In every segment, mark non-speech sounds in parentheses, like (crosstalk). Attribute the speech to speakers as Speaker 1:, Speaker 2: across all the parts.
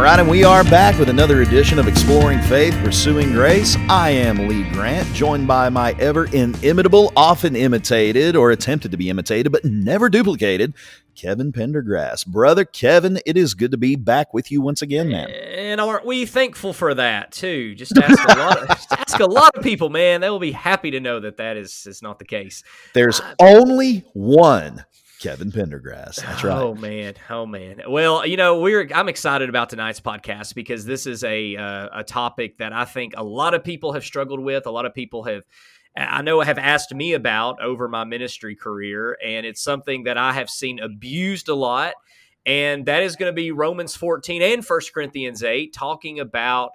Speaker 1: All right, and we are back with another edition of Exploring Faith, Pursuing Grace. I am Lee Grant, joined by my ever inimitable, often imitated or attempted to be imitated, but never duplicated, Kevin Pendergrass. Brother Kevin, it is good to be back with you once again, man.
Speaker 2: And aren't we thankful for that too? Just ask a lot. Of, ask a lot of people, man. They will be happy to know that that is is not the case.
Speaker 1: There's uh, only one Kevin Pendergrass. That's right.
Speaker 2: Oh man, oh man. Well, you know, we're I'm excited about tonight's podcast because this is a uh, a topic that I think a lot of people have struggled with. A lot of people have I know have asked me about over my ministry career and it's something that I have seen abused a lot and that is going to be Romans 14 and 1 Corinthians 8 talking about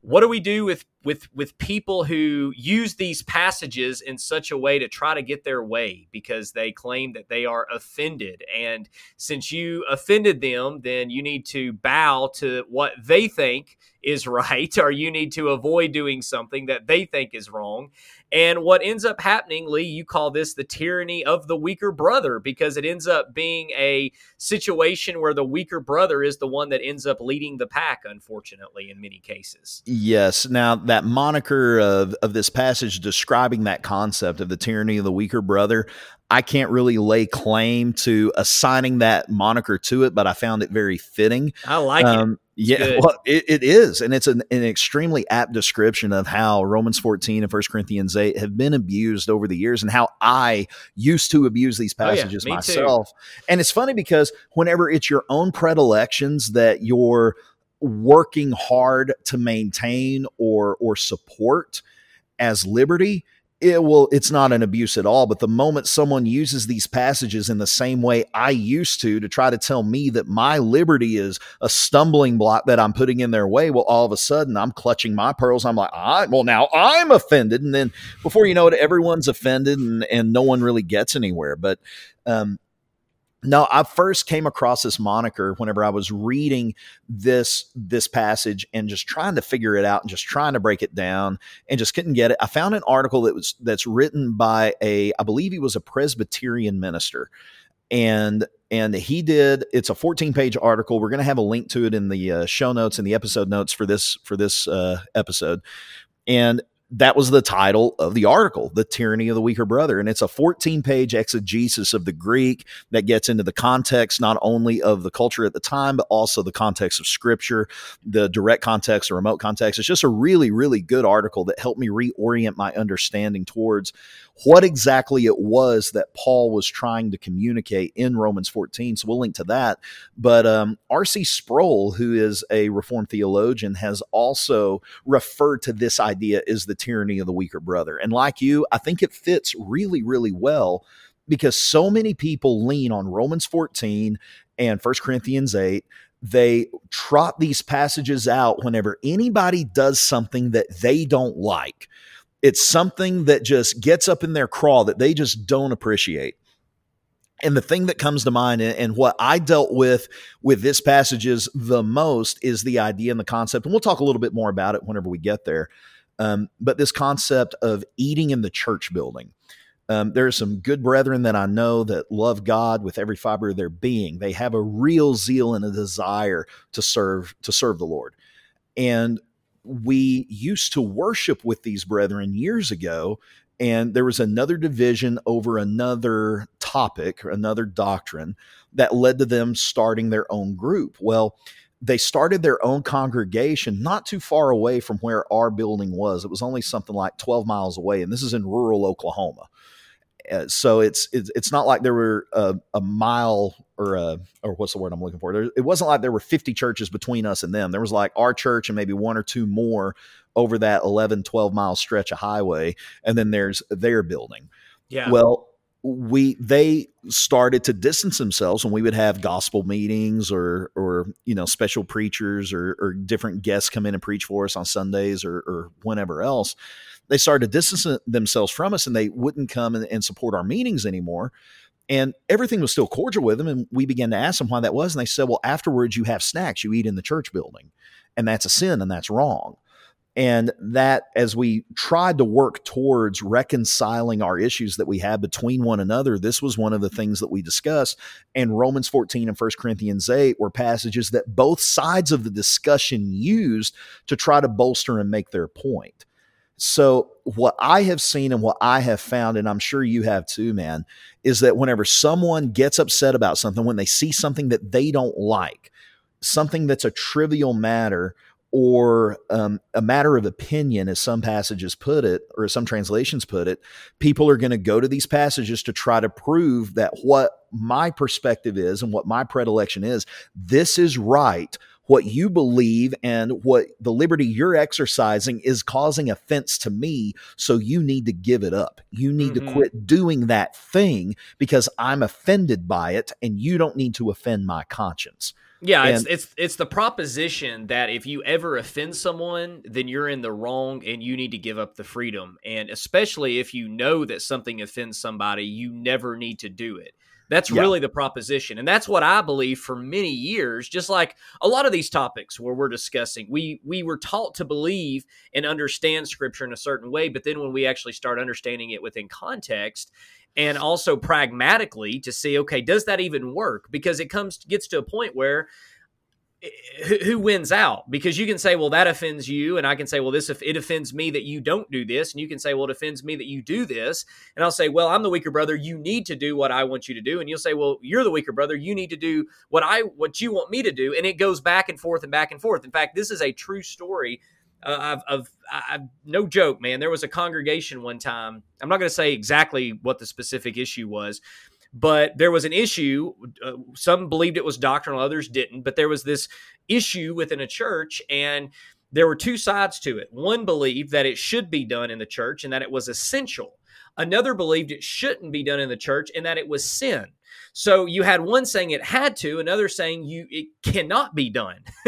Speaker 2: what do we do with with with people who use these passages in such a way to try to get their way because they claim that they are offended. And since you offended them then you need to bow to what they think is (laughs) right or you need to avoid doing something that they think is wrong. And what ends up happening lee you call this the tyranny of the weaker brother because it ends up being a situation where the weaker brother is the one that ends up leading the pack unfortunately in many cases.
Speaker 1: Yes. Now that moniker of, of this passage describing that concept of the tyranny of the weaker brother, I can't really lay claim to assigning that moniker to it, but I found it very fitting.
Speaker 2: I like um, it.
Speaker 1: yeah, good. well, it, it is, and it's an, an, extremely apt description of how Romans 14 and 1 Corinthians 8 have been abused over the years, and how I used to abuse these passages oh, yeah, myself. Too. And it's funny because whenever it's your own predilections that you're working hard to maintain or or support as liberty it will it's not an abuse at all. But the moment someone uses these passages in the same way i used to to try to tell me that my liberty is a stumbling block that i'm putting in their way well all of a sudden i'm clutching my pearls. I'm like I, well now i'm offended. And then before you know it everyone's offended and, and no one really gets anywhere. But um, no, I first came across this moniker whenever I was reading this this passage and just trying to figure it out and just trying to break it down and just couldn't get it. I found an article that was that's written by a I believe he was a Presbyterian minister. And and he did it's a 14 page article. We're going to have a link to it in the uh, show notes and the episode notes for this for this uh, episode. And that was the title of the article, The Tyranny of the Weaker Brother. And it's a 14 page exegesis of the Greek that gets into the context not only of the culture at the time, but also the context of scripture, the direct context, the remote context. It's just a really, really good article that helped me reorient my understanding towards what exactly it was that Paul was trying to communicate in Romans 14. So we'll link to that. But um, R.C. Sproul, who is a Reformed theologian, has also referred to this idea as the tyranny of the weaker brother. And like you, I think it fits really, really well because so many people lean on Romans 14 and 1 Corinthians 8 they trot these passages out whenever anybody does something that they don't like. It's something that just gets up in their craw that they just don't appreciate. And the thing that comes to mind and what I dealt with with this passages the most is the idea and the concept. And we'll talk a little bit more about it whenever we get there. Um, but this concept of eating in the church building. Um, there are some good brethren that I know that love God with every fiber of their being. They have a real zeal and a desire to serve to serve the Lord. And we used to worship with these brethren years ago, and there was another division over another topic, another doctrine that led to them starting their own group. Well, they started their own congregation not too far away from where our building was. It was only something like 12 miles away, and this is in rural Oklahoma. Uh, so it's, it's it's not like there were a, a, mile or a or what's the word I'm looking for. There, it wasn't like there were 50 churches between us and them. There was like our church and maybe one or two more over that 11 12 mile stretch of highway and then there's their building.
Speaker 2: Yeah.
Speaker 1: Well, we they started to distance themselves when we would have gospel meetings or or you know special preachers or, or different guests come in and preach for us on Sundays or, or whenever else they started to distance themselves from us and they wouldn't come and, and support our meetings anymore. And everything was still cordial with them. And we began to ask them why that was. And they said, well, afterwards, you have snacks you eat in the church building. And that's a sin and that's wrong. And that, as we tried to work towards reconciling our issues that we had between one another, this was one of the things that we discussed. And Romans 14 and 1 Corinthians 8 were passages that both sides of the discussion used to try to bolster and make their point. So, what I have seen and what I have found, and I'm sure you have too, man, is that whenever someone gets upset about something, when they see something that they don't like, something that's a trivial matter or um, a matter of opinion, as some passages put it, or as some translations put it, people are going to go to these passages to try to prove that what my perspective is and what my predilection is, this is right. What you believe and what the liberty you're exercising is causing offense to me. So you need to give it up. You need mm-hmm. to quit doing that thing because I'm offended by it and you don't need to offend my conscience.
Speaker 2: Yeah, and, it's it's it's the proposition that if you ever offend someone, then you're in the wrong and you need to give up the freedom. And especially if you know that something offends somebody, you never need to do it. That's yeah. really the proposition. And that's what I believe for many years, just like a lot of these topics where we're discussing. We we were taught to believe and understand scripture in a certain way, but then when we actually start understanding it within context, and also pragmatically to see okay does that even work? Because it comes gets to a point where eh, who wins out? Because you can say well that offends you and i can say well this if it offends me that you don't do this and you can say well it offends me that you do this and i'll say well i'm the weaker brother you need to do what i want you to do and you'll say well you're the weaker brother you need to do what i what you want me to do and it goes back and forth and back and forth. In fact this is a true story uh, of, of I, no joke, man. There was a congregation one time. I'm not going to say exactly what the specific issue was, but there was an issue. Uh, some believed it was doctrinal, others didn't. But there was this issue within a church, and there were two sides to it. One believed that it should be done in the church and that it was essential. Another believed it shouldn't be done in the church and that it was sin. So you had one saying it had to, another saying you it cannot be done. (laughs)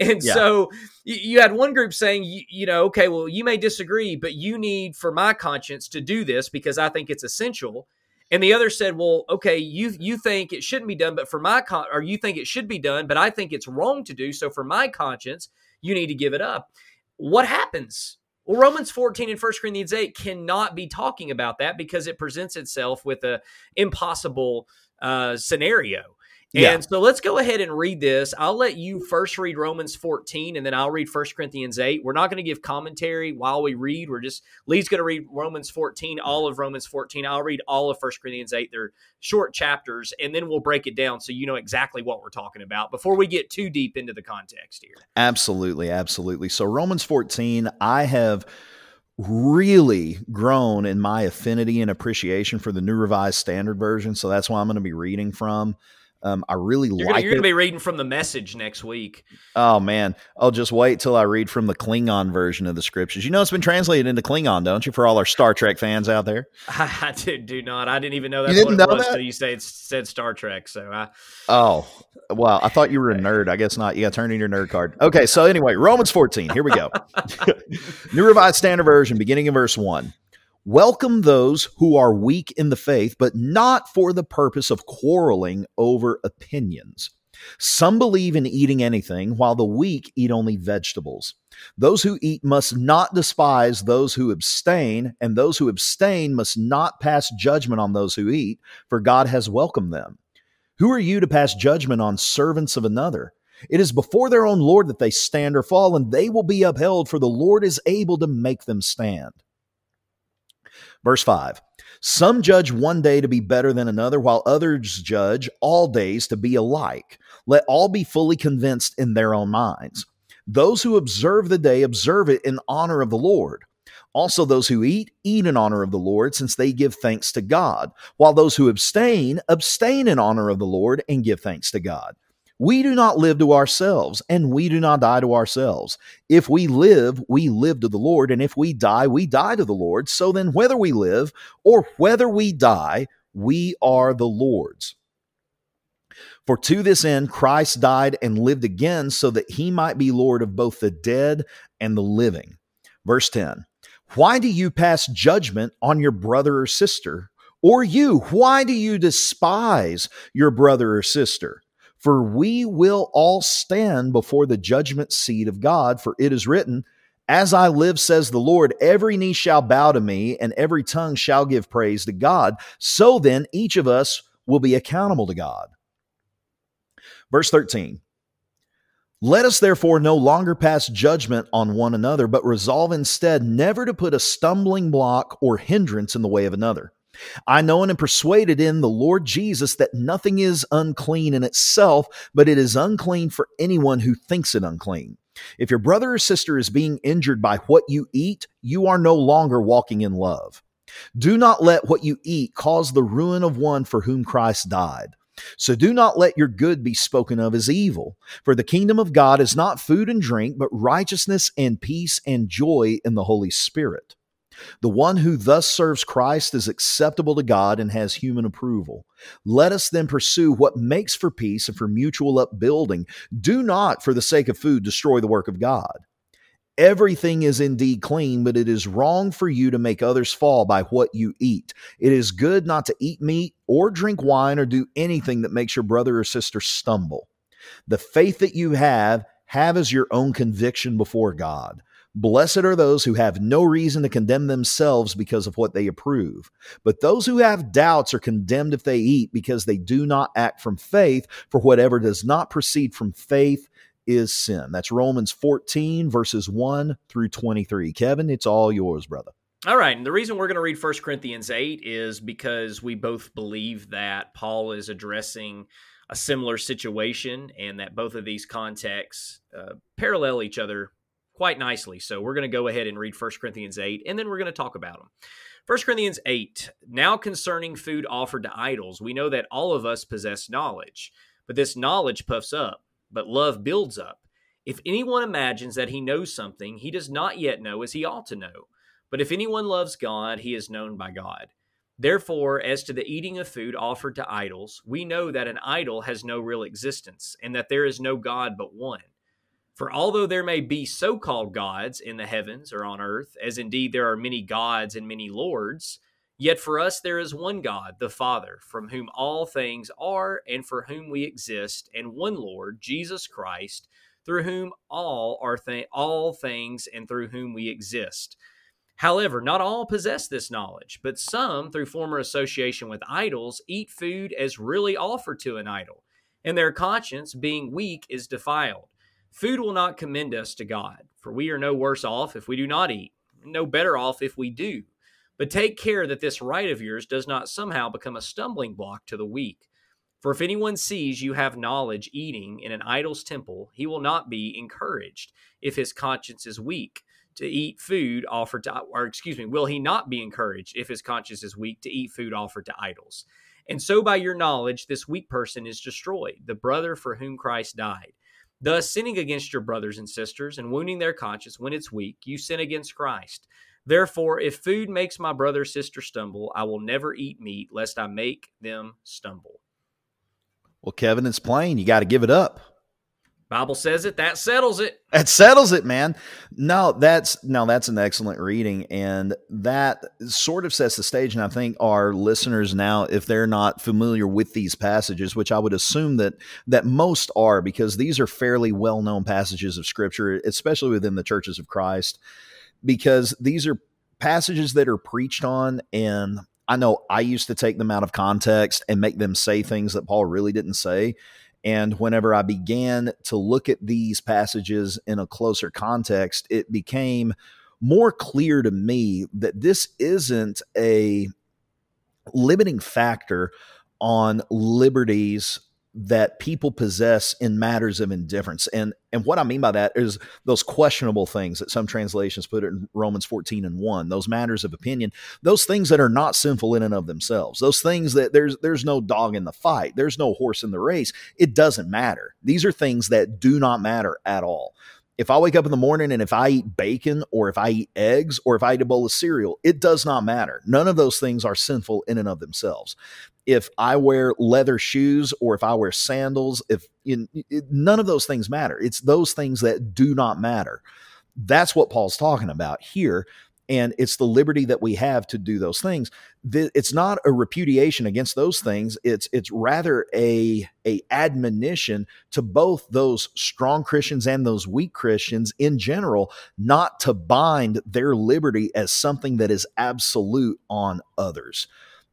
Speaker 2: and yeah. so you had one group saying you, you know, okay, well, you may disagree, but you need for my conscience to do this because I think it's essential. And the other said, "Well, okay, you you think it shouldn't be done, but for my con- or you think it should be done, but I think it's wrong to do. So for my conscience, you need to give it up." What happens? Well, Romans 14 and 1 Corinthians 8 cannot be talking about that because it presents itself with a impossible uh, scenario. And yeah. so let's go ahead and read this. I'll let you first read Romans 14 and then I'll read 1 Corinthians 8. We're not going to give commentary while we read. We're just, Lee's going to read Romans 14, all of Romans 14. I'll read all of 1 Corinthians 8. They're short chapters and then we'll break it down so you know exactly what we're talking about before we get too deep into the context here.
Speaker 1: Absolutely. Absolutely. So, Romans 14, I have really grown in my affinity and appreciation for the New Revised Standard Version. So that's why I'm going to be reading from. Um, I really
Speaker 2: you're
Speaker 1: like.
Speaker 2: Gonna, you're going to be reading from the message next week.
Speaker 1: Oh man, I'll just wait till I read from the Klingon version of the scriptures. You know, it's been translated into Klingon, don't you? For all our Star Trek fans out there. (laughs)
Speaker 2: I do, do not. I didn't even know that. you didn't what it know was until you said said Star Trek. So I.
Speaker 1: Oh well, I thought you were a (laughs) nerd. I guess not. You got to turn in your nerd card. Okay, so anyway, Romans 14. Here we go. (laughs) New Revised Standard Version, beginning in verse one. Welcome those who are weak in the faith, but not for the purpose of quarreling over opinions. Some believe in eating anything, while the weak eat only vegetables. Those who eat must not despise those who abstain, and those who abstain must not pass judgment on those who eat, for God has welcomed them. Who are you to pass judgment on servants of another? It is before their own Lord that they stand or fall, and they will be upheld, for the Lord is able to make them stand. Verse 5 Some judge one day to be better than another, while others judge all days to be alike. Let all be fully convinced in their own minds. Those who observe the day observe it in honor of the Lord. Also, those who eat, eat in honor of the Lord, since they give thanks to God, while those who abstain, abstain in honor of the Lord and give thanks to God. We do not live to ourselves, and we do not die to ourselves. If we live, we live to the Lord, and if we die, we die to the Lord. So then, whether we live or whether we die, we are the Lord's. For to this end, Christ died and lived again, so that he might be Lord of both the dead and the living. Verse 10 Why do you pass judgment on your brother or sister? Or you, why do you despise your brother or sister? For we will all stand before the judgment seat of God, for it is written, As I live, says the Lord, every knee shall bow to me, and every tongue shall give praise to God. So then, each of us will be accountable to God. Verse 13 Let us therefore no longer pass judgment on one another, but resolve instead never to put a stumbling block or hindrance in the way of another. I know and am persuaded in the Lord Jesus that nothing is unclean in itself, but it is unclean for anyone who thinks it unclean. If your brother or sister is being injured by what you eat, you are no longer walking in love. Do not let what you eat cause the ruin of one for whom Christ died. So do not let your good be spoken of as evil. For the kingdom of God is not food and drink, but righteousness and peace and joy in the Holy Spirit. The one who thus serves Christ is acceptable to God and has human approval. Let us then pursue what makes for peace and for mutual upbuilding. Do not, for the sake of food, destroy the work of God. Everything is indeed clean, but it is wrong for you to make others fall by what you eat. It is good not to eat meat or drink wine or do anything that makes your brother or sister stumble. The faith that you have, have as your own conviction before God. Blessed are those who have no reason to condemn themselves because of what they approve. But those who have doubts are condemned if they eat because they do not act from faith, for whatever does not proceed from faith is sin. That's Romans 14, verses 1 through 23. Kevin, it's all yours, brother.
Speaker 2: All right. And the reason we're going to read 1 Corinthians 8 is because we both believe that Paul is addressing a similar situation and that both of these contexts uh, parallel each other quite nicely. So we're going to go ahead and read 1 Corinthians 8, and then we're going to talk about them. 1 Corinthians 8, now concerning food offered to idols, we know that all of us possess knowledge, but this knowledge puffs up, but love builds up. If anyone imagines that he knows something, he does not yet know as he ought to know. But if anyone loves God, he is known by God. Therefore, as to the eating of food offered to idols, we know that an idol has no real existence, and that there is no God but one. For although there may be so called gods in the heavens or on earth, as indeed there are many gods and many lords, yet for us there is one God, the Father, from whom all things are and for whom we exist, and one Lord, Jesus Christ, through whom all are th- all things and through whom we exist. However, not all possess this knowledge, but some, through former association with idols, eat food as really offered to an idol, and their conscience, being weak, is defiled. Food will not commend us to God, for we are no worse off if we do not eat, no better off if we do. But take care that this right of yours does not somehow become a stumbling block to the weak. For if anyone sees you have knowledge eating in an idol's temple, he will not be encouraged if his conscience is weak to eat food offered to, or excuse me, will he not be encouraged if his conscience is weak to eat food offered to idols? And so by your knowledge, this weak person is destroyed, the brother for whom Christ died. Thus, sinning against your brothers and sisters and wounding their conscience when it's weak, you sin against Christ. Therefore, if food makes my brother or sister stumble, I will never eat meat, lest I make them stumble.
Speaker 1: Well, Kevin, it's plain. You got to give it up.
Speaker 2: Bible says it. That settles it.
Speaker 1: That settles it, man. No, that's no, that's an excellent reading, and that sort of sets the stage. And I think our listeners now, if they're not familiar with these passages, which I would assume that that most are, because these are fairly well known passages of Scripture, especially within the churches of Christ, because these are passages that are preached on and I know I used to take them out of context and make them say things that Paul really didn't say. And whenever I began to look at these passages in a closer context, it became more clear to me that this isn't a limiting factor on liberties that people possess in matters of indifference. And and what I mean by that is those questionable things that some translations put in Romans 14 and 1, those matters of opinion, those things that are not sinful in and of themselves, those things that there's there's no dog in the fight, there's no horse in the race. It doesn't matter. These are things that do not matter at all if I wake up in the morning and if I eat bacon or if I eat eggs or if I eat a bowl of cereal, it does not matter. None of those things are sinful in and of themselves. If I wear leather shoes or if I wear sandals, if you, it, none of those things matter. It's those things that do not matter. That's what Paul's talking about here. And it's the liberty that we have to do those things. It's not a repudiation against those things. It's it's rather a a admonition to both those strong Christians and those weak Christians in general not to bind their liberty as something that is absolute on others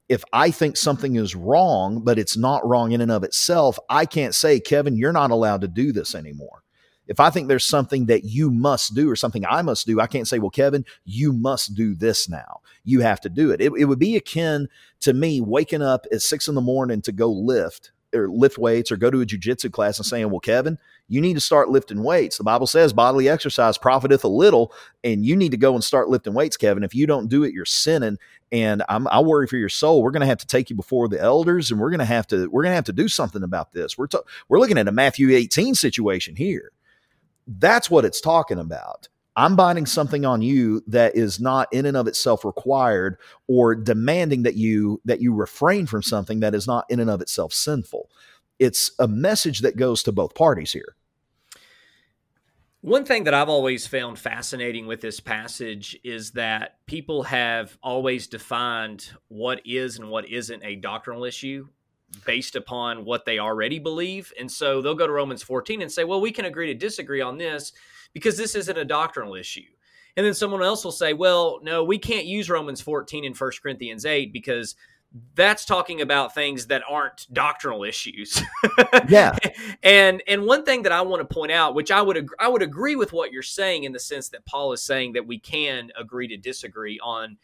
Speaker 1: if I think something is wrong, but it's not wrong in and of itself, I can't say, Kevin, you're not allowed to do this anymore. If I think there's something that you must do or something I must do, I can't say, well, Kevin, you must do this now. You have to do it. It, it would be akin to me waking up at six in the morning to go lift or lift weights or go to a jujitsu class and saying, well, Kevin, you need to start lifting weights. The Bible says bodily exercise profiteth a little, and you need to go and start lifting weights, Kevin. If you don't do it, you're sinning. And I'm, I worry for your soul. We're going to have to take you before the elders, and we're going to have to we're going to have to do something about this. We're we're looking at a Matthew 18 situation here. That's what it's talking about. I'm binding something on you that is not in and of itself required or demanding that you that you refrain from something that is not in and of itself sinful. It's a message that goes to both parties here.
Speaker 2: One thing that I've always found fascinating with this passage is that people have always defined what is and what isn't a doctrinal issue based upon what they already believe. And so they'll go to Romans 14 and say, well, we can agree to disagree on this because this isn't a doctrinal issue. And then someone else will say, well, no, we can't use Romans 14 and 1 Corinthians 8 because that's talking about things that aren't doctrinal issues. (laughs)
Speaker 1: yeah.
Speaker 2: And and one thing that I want to point out, which I would ag- I would agree with what you're saying in the sense that Paul is saying that we can agree to disagree on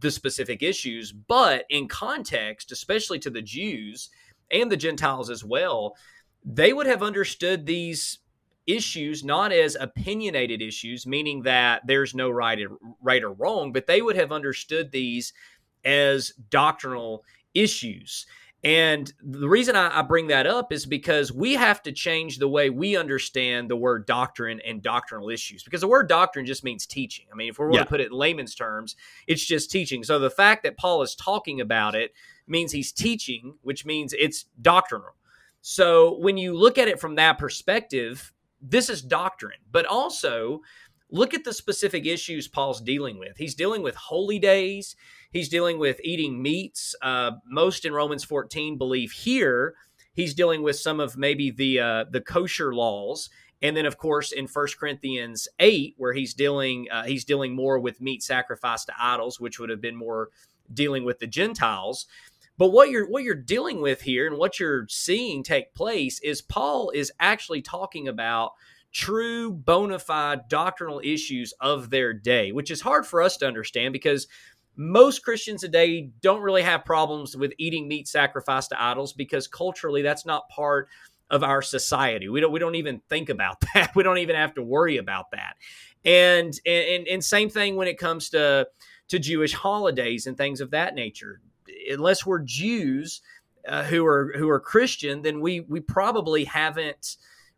Speaker 2: the specific issues, but in context, especially to the Jews and the Gentiles as well, they would have understood these issues not as opinionated issues, meaning that there's no right or, right or wrong, but they would have understood these as doctrinal issues. And the reason I, I, bring that up is because we have to change the way we understand the word doctrine and doctrinal issues. Because the word doctrine just means teaching. I mean, if we're yeah. going to put it in layman's terms, it's just teaching. So the fact that Paul is talking about it means he's teaching, which means it's doctrinal. So when you look at it from that perspective, this is doctrine. But also, look at the specific issues Paul's dealing with. He's dealing with holy days. He's dealing with eating meats. Uh, most in Romans 14 believe here he's dealing with some of maybe the uh, the kosher laws. And then, of course, in First Corinthians eight, where he's dealing uh, he's dealing more with meat sacrificed to idols, which would have been more dealing with the Gentiles. But what you're what you're dealing with here, and what you're seeing take place, is Paul is actually talking about true bona fide doctrinal issues of their day, which is hard for us to understand because most Christians today don't really have problems with eating meat sacrificed to idols because culturally that's not part of our society. We don't we don't even think about (laughs) that. We don't even have to worry about that. And and and same thing when it comes to to Jewish holidays and things of that nature. Unless we're Jews uh, who are who are Christian, then we we probably haven't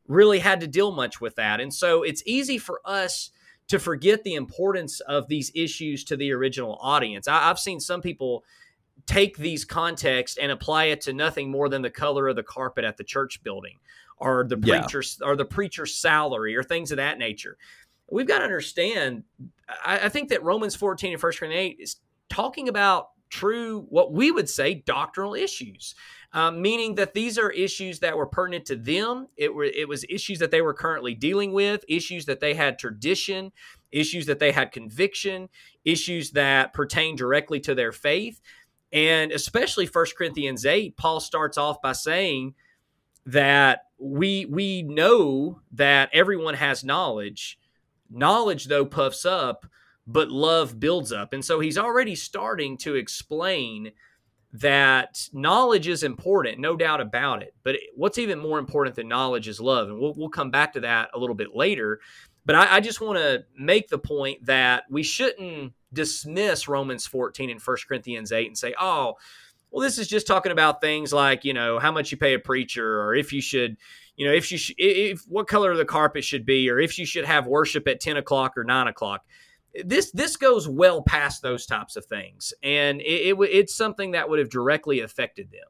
Speaker 2: really had to deal much with that. And so it's easy for us to forget the importance of these issues to the original audience. I, have seen some people take these contexts and apply it to nothing more than the color of the carpet at the church building or the preacher's yeah. or the preacher's salary or things of that nature. We've got to understand. I, I think that Romans 14 and 1 Corinthians 8 is talking about true, what we would say, doctrinal issues um, meaning that these are issues that were pertinent to them. It, were, it was issues that they were currently dealing with, issues that they had tradition, issues that they had conviction, issues that pertain directly to their faith. And especially 1 Corinthians 8, Paul starts off by saying that we we know that everyone has knowledge. Knowledge, though, puffs up, but love builds up. And so he's already starting to explain that knowledge is important, no doubt about it. But what's even more important than knowledge is love. And we'll, we'll come back to that a little bit later. But I, I just want to make the point that we shouldn't dismiss Romans 14 and 1 Corinthians 8 and say, oh, well, this is just talking about things like, you know, how much you pay a preacher or if you should, you know, if you, sh- if what color the carpet should be or if you should have worship at 10 o'clock or 9 o'clock this this goes well past those types of things, and it, it, it's something that would have directly affected them.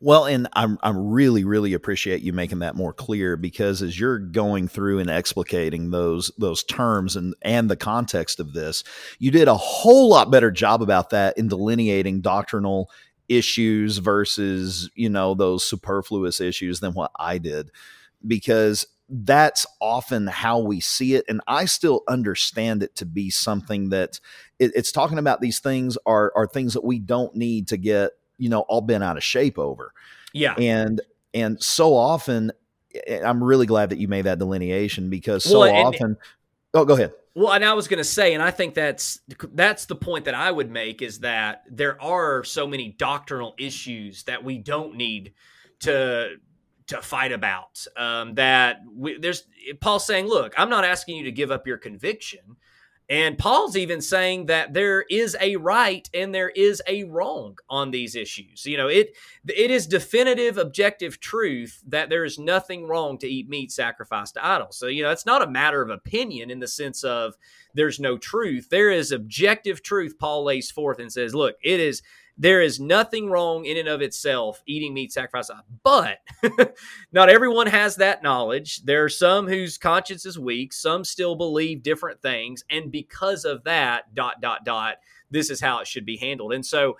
Speaker 1: Well, and I'm I'm really really appreciate you making that more clear because as you're going through and explicating those those terms and and the context of this, you did a whole lot better job about that in delineating doctrinal issues versus, you know, those superfluous issues than what I did because that's often how we see it and I still understand it to be something that it, it's talking about these things are are things that we don't need to get you know all been out of shape over.
Speaker 2: Yeah,
Speaker 1: and and so often, eh, I'm really glad that you made that delineation because so well, often. And, oh, go ahead.
Speaker 2: Well, and I was going to say, and I think that's that's the point that I would make is that there are so many doctrinal issues that we don't need to to fight about. Um, that we, there's Paul saying, "Look, I'm not asking you to give up your conviction." And Paul's even saying that there is a right and there is a wrong on these issues. You know, it it is definitive objective truth that there is nothing wrong to eat meat sacrificed to idols. So, you know, it's not a matter of opinion in the sense of there's no truth. There is objective truth Paul lays forth and says, look, it is there is nothing wrong in and of itself eating meat sacrificed. But (laughs) not everyone has that knowledge. There are some whose conscience is weak. Some still believe different things. And because of that, dot, dot, dot, this is how it should be handled. And so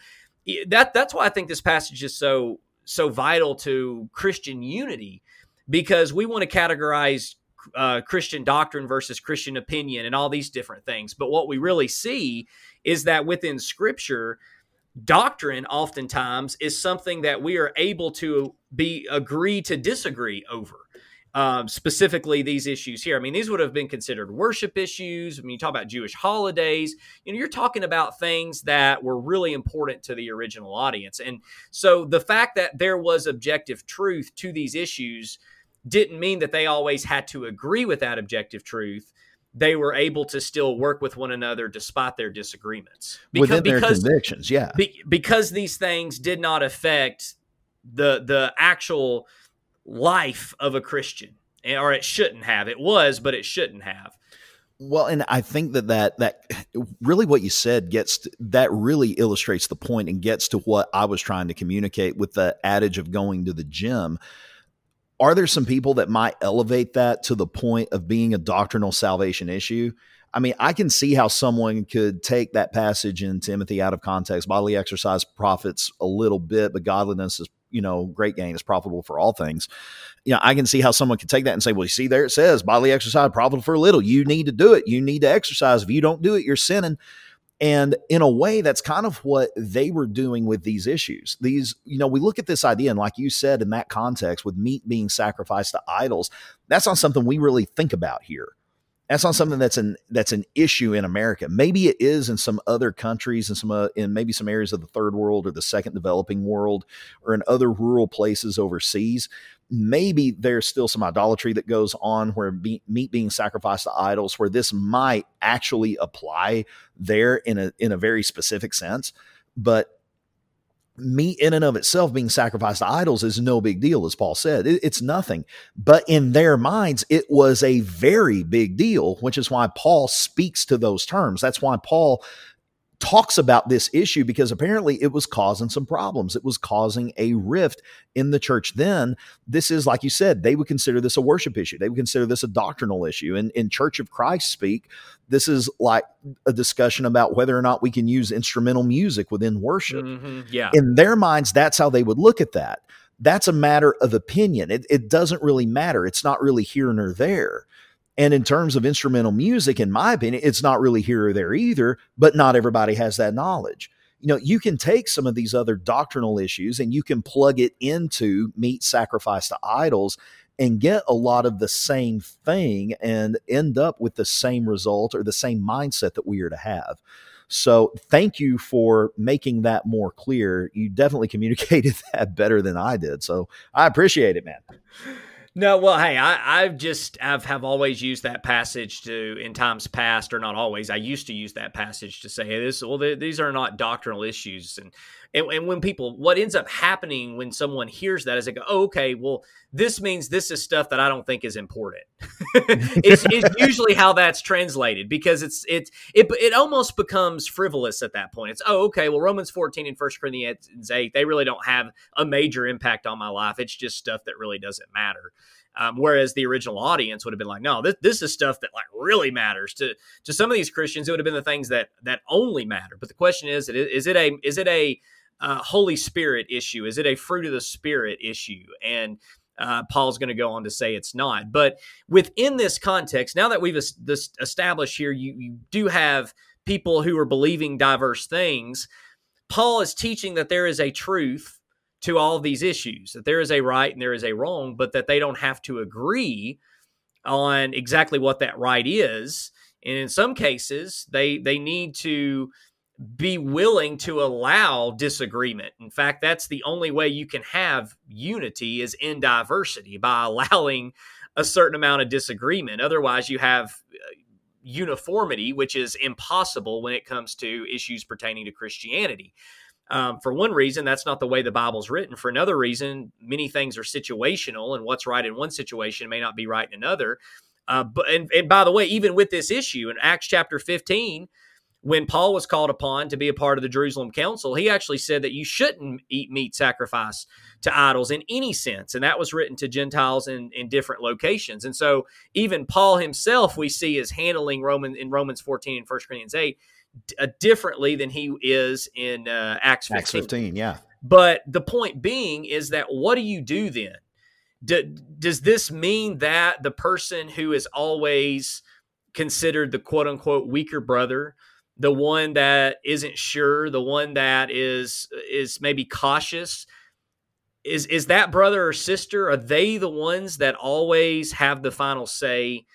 Speaker 2: that that's why I think this passage is so so vital to Christian unity because we want to categorize uh, Christian doctrine versus Christian opinion and all these different things. But what we really see is that within Scripture, doctrine oftentimes is something that we are able to be agree to disagree over um, specifically these issues here. I mean these would have been considered worship issues. When you talk about jewish holidays you know you're talking about things that were really important to the original audience. And so the fact that there was objective truth to these issues didn't mean that they always had to agree with that objective truth they were able to still work with one another despite their disagreements
Speaker 1: because, within their because, convictions. Yeah,
Speaker 2: be, because these things did not affect the the actual life of a Christian, eh, or it shouldn't have. It was, but it shouldn't have.
Speaker 1: Well, and I think that that that really what you said gets to, that really illustrates the point and gets to what I was trying to communicate with the adage of going to the gym are there some people that might elevate that to the point of being a doctrinal salvation issue? I mean, I can see how someone could take that passage in Timothy out of context. Bodily exercise profits a little bit, but godliness is, you know, great gain is profitable for all things. You know, I can see how someone could take that and say, well, you see, there it says bodily exercise profitable for a little. You need to do it. You need to exercise. If you don't do it, you're sinning. And in a way, that's kind of what they were doing with these issues. These, you know, we look at this idea, and like you said, in that context, with meat being sacrificed to idols, that's not something we really think about here. That's not something that's an that's an issue in America. Maybe it is in some other countries and some uh, in maybe some areas of the third world or the second developing world or in other rural places overseas maybe there's still some idolatry that goes on where meat being sacrificed to idols where this might actually apply there in a in a very specific sense. But meat in and of itself being sacrificed to idols is no big deal as paul said. It, it's nothing. But in their minds it was a very big deal which is why paul speaks to those terms. That's why paul talks about this issue because apparently it was causing some problems. It was causing a rift in the church then. This is, like you said, they would consider this a worship issue. They would consider this a doctrinal issue. And in Church of Christ speak, this is like a discussion about whether or not we can use instrumental music within worship.
Speaker 2: Mm-hmm. Yeah.
Speaker 1: In their minds, that's how they would look at that. That's a matter of opinion. It, it doesn't really matter. It's not really here nor there. And in terms of instrumental music, in my opinion, it's not really here or there either, but not everybody has that knowledge. You know, you can take some of these other doctrinal issues and you can plug it into meat sacrifice to idols and get a lot of the same thing and end up with the same result or the same mindset that we are to have. So, thank you for making that more clear. You definitely (laughs) communicated that better than I did. So, I appreciate it, man. (laughs)
Speaker 2: No, well, hey, I, I've just I've have always used that passage to in times past, or not always. I used to use that passage to say, hey, this well, they, these are not doctrinal issues, and and, and when people, what ends up happening when someone hears that is they go, oh, okay, well, this means this is stuff that I don't think is important. (laughs) it's, it's, (laughs) usually how that's translated because it's it's it it almost becomes frivolous at that point. It's oh okay, well Romans fourteen and First Corinthians eight they really don't have a major impact on my life. It's just stuff that really doesn't matter. Um, whereas the original audience would have been like, no, this, this is stuff that like really matters to to some of these Christians. It would have been the things that that only matter. But the question is, is it a is it a uh, Holy Spirit issue? Is it a fruit of the Spirit issue? And uh, Paul's going to go on to say it's not. But within this context, now that we've this established here, you, you do have people who are believing diverse things. Paul is teaching that there is a truth to all of these issues, that there is a right and there is a wrong, but that they don't have to agree on exactly what that right is. And in some cases, they they need to be willing to allow disagreement. In fact, that's the only way you can have unity is in diversity by (laughs) allowing a certain amount of disagreement. Otherwise, you have uh, uniformity, which is impossible when it comes to issues pertaining to Christianity. Um, for one reason, that's not the way the Bible's written. For another reason, many things are situational, and what's right in one situation may not be right in another. Uh, but and, and by the way, even with this issue in Acts chapter 15, when Paul was called upon to be a part of the Jerusalem Council, he actually said that you shouldn't eat meat sacrificed to idols in any sense. And that was written to Gentiles in, in different locations. And so even Paul himself, we see is handling Roman in Romans 14 and 1 Corinthians 8 uh, differently than he is in uh, Acts 15.
Speaker 1: Acts 15, yeah.
Speaker 2: But the point being is that what do you do then? Do, does this mean that the person who is always considered the quote unquote weaker brother, the one that isn't sure, the one that is is maybe cautious. Is is that brother or sister? Are they the ones that always have the final say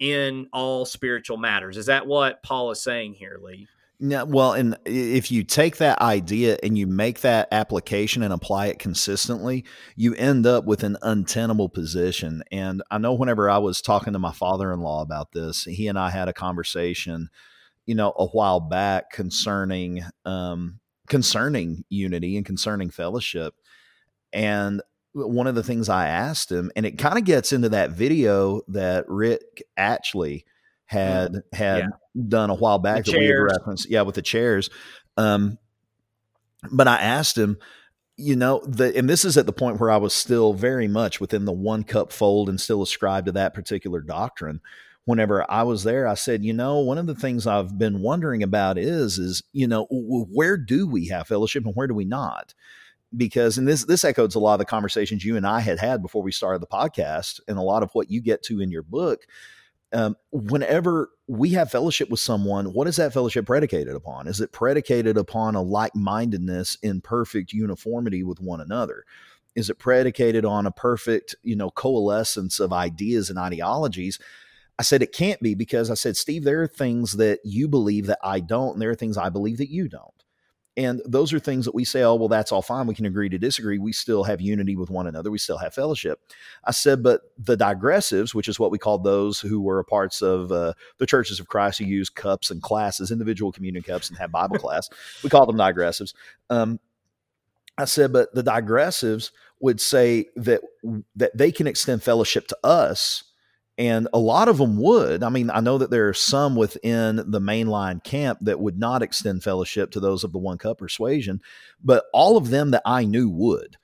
Speaker 2: in all spiritual matters? Is that what Paul is saying here, Lee?
Speaker 1: No, well, and if you take that idea and you make that application and apply it consistently, you end up with an untenable position. And I know whenever I was talking to my father in law about this, he and I had a conversation you know, a while back concerning um, concerning unity and concerning fellowship. And one of the things I asked him, and it kind of gets into that video that Rick Atchley had mm, had yeah. done a while back
Speaker 2: the that we
Speaker 1: referenced, yeah, with the chairs. Um, but I asked him, you know, the and this is at the point where I was still very much within the one cup fold and still ascribed to that particular doctrine whenever I was there, I said, you know, one of the things I've been wondering about is, is, you know, where do we have fellowship and where do we not? Because, and this, this echoes a lot of the conversations you and I had had before we started the podcast and a lot of what you get to in your book. Um, whenever we have fellowship with someone, what is that fellowship predicated upon? Is it predicated upon a like mindedness in perfect uniformity with one another? Is it predicated on a perfect, you know, coalescence of ideas and ideologies? I said it can't be because I said, Steve, there are things that you believe that I don't, and there are things I believe that you don't. And those are things that we say, oh, well, that's all fine. We can agree to disagree. We still have unity with one another. We still have fellowship. I said, but the digressives, which is what we call those who were parts of uh, the churches of Christ who use cups and classes, individual communion cups, and have Bible class, we call them digressives. Um, I said, but the digressives would say that that they can extend fellowship to us and a lot of them would. I mean, I know that there are some within the mainline camp that would not extend fellowship to those of the one cup persuasion, but all of them that I knew would.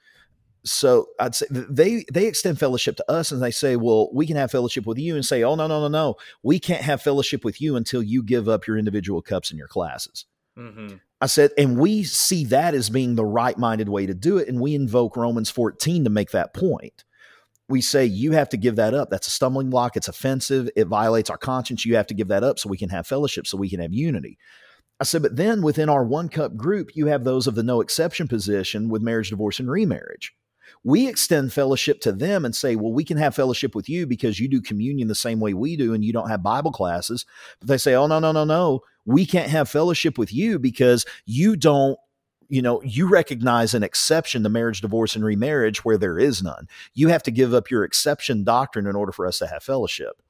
Speaker 1: So I'd say they they extend fellowship to us, and they say, "Well, we can have fellowship with you," and say, "Oh no, no, no, no, we can't have fellowship with you until you give up your individual cups and your classes." Mm-hmm. I said, and we see that as being the right minded way to do it, and we invoke Romans 14 to make that point we say you have to give that up. That's a stumbling block. It's offensive. It violates our conscience. You have to give that up so we can have fellowship, so we can have unity. I said, but then within our one cup group, you have those of the no exception position with marriage, divorce, and remarriage. We extend fellowship to them and say, well, we can have fellowship with you because you do communion the same way we do and you don't have Bible classes. But they say, oh, no, no, no, no. We can't have fellowship with you because you don't you know, you recognize an exception to marriage, divorce, and remarriage where there is none. You have to give up your exception doctrine in order for us to have fellowship.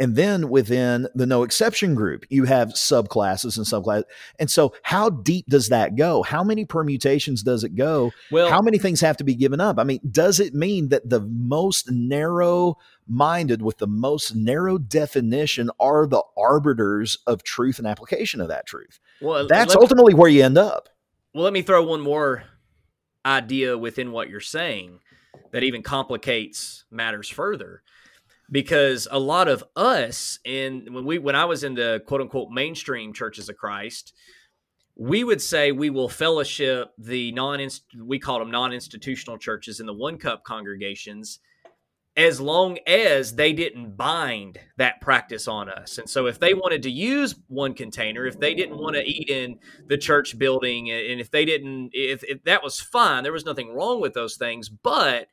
Speaker 1: And then within the no exception group, you have subclasses and subclasses. And so, how deep does that go? How many permutations does it go? Well, how many things have to be given up? I mean, does it mean that the most narrow minded with the most narrow definition are the arbiters of truth and application of that truth? Well, that's ultimately where you end up.
Speaker 2: Well, let me throw one more idea within what you're saying that even complicates matters further. Because a lot of us in when we when I was in the quote unquote mainstream churches of Christ, we would say we will fellowship the non we call them non-institutional churches in the one cup congregations as long as they didn't bind that practice on us. And so if they wanted to use one container, if they didn't want to eat in the church building and if they didn't if, if that was fine, there was nothing wrong with those things, but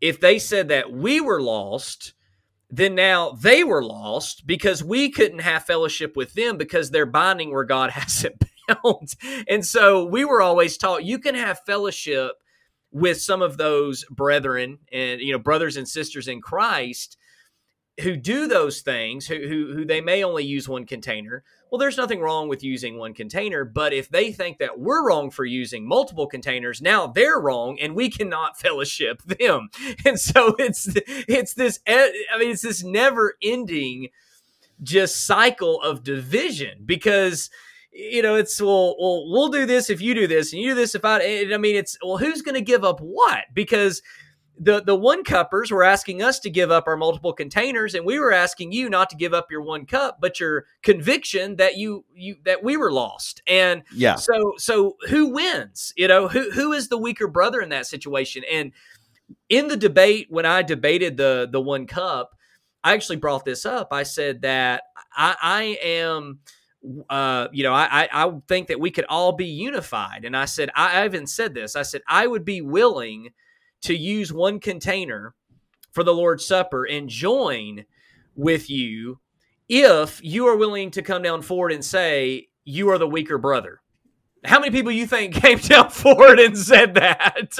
Speaker 2: if they said that we were lost, then now they were lost because we couldn't have fellowship with them because they're binding where God (laughs) has it bound. And so we were always taught you can have fellowship with some of those brethren and you know brothers and sisters in Christ who do those things who, who who they may only use one container. Well there's nothing wrong with using one container but if they think that we're wrong for using multiple containers now they're wrong and we cannot (laughs) fellowship them. And so it's it's this i mean it's this never ending just cycle of division because you know, it's well, well, we'll do this if you do this, and you do this if I. I mean, it's well, who's going to give up what? Because the the one cuppers were asking us to give up our multiple containers and we were asking you not to give up your one cup but your conviction that you you that we were lost and yeah so so who wins you know who who is the weaker brother in that situation and in the debate when i debated the the one cup i actually brought this up i said that i i am uh, you know, I, I think that we could all be unified. And I said, I even said this. I said, I would be willing to use one container for the Lord's Supper and join with you if you are willing to come down forward and say you are the weaker brother. How many people you think (laughs) came down forward and said (laughs) that?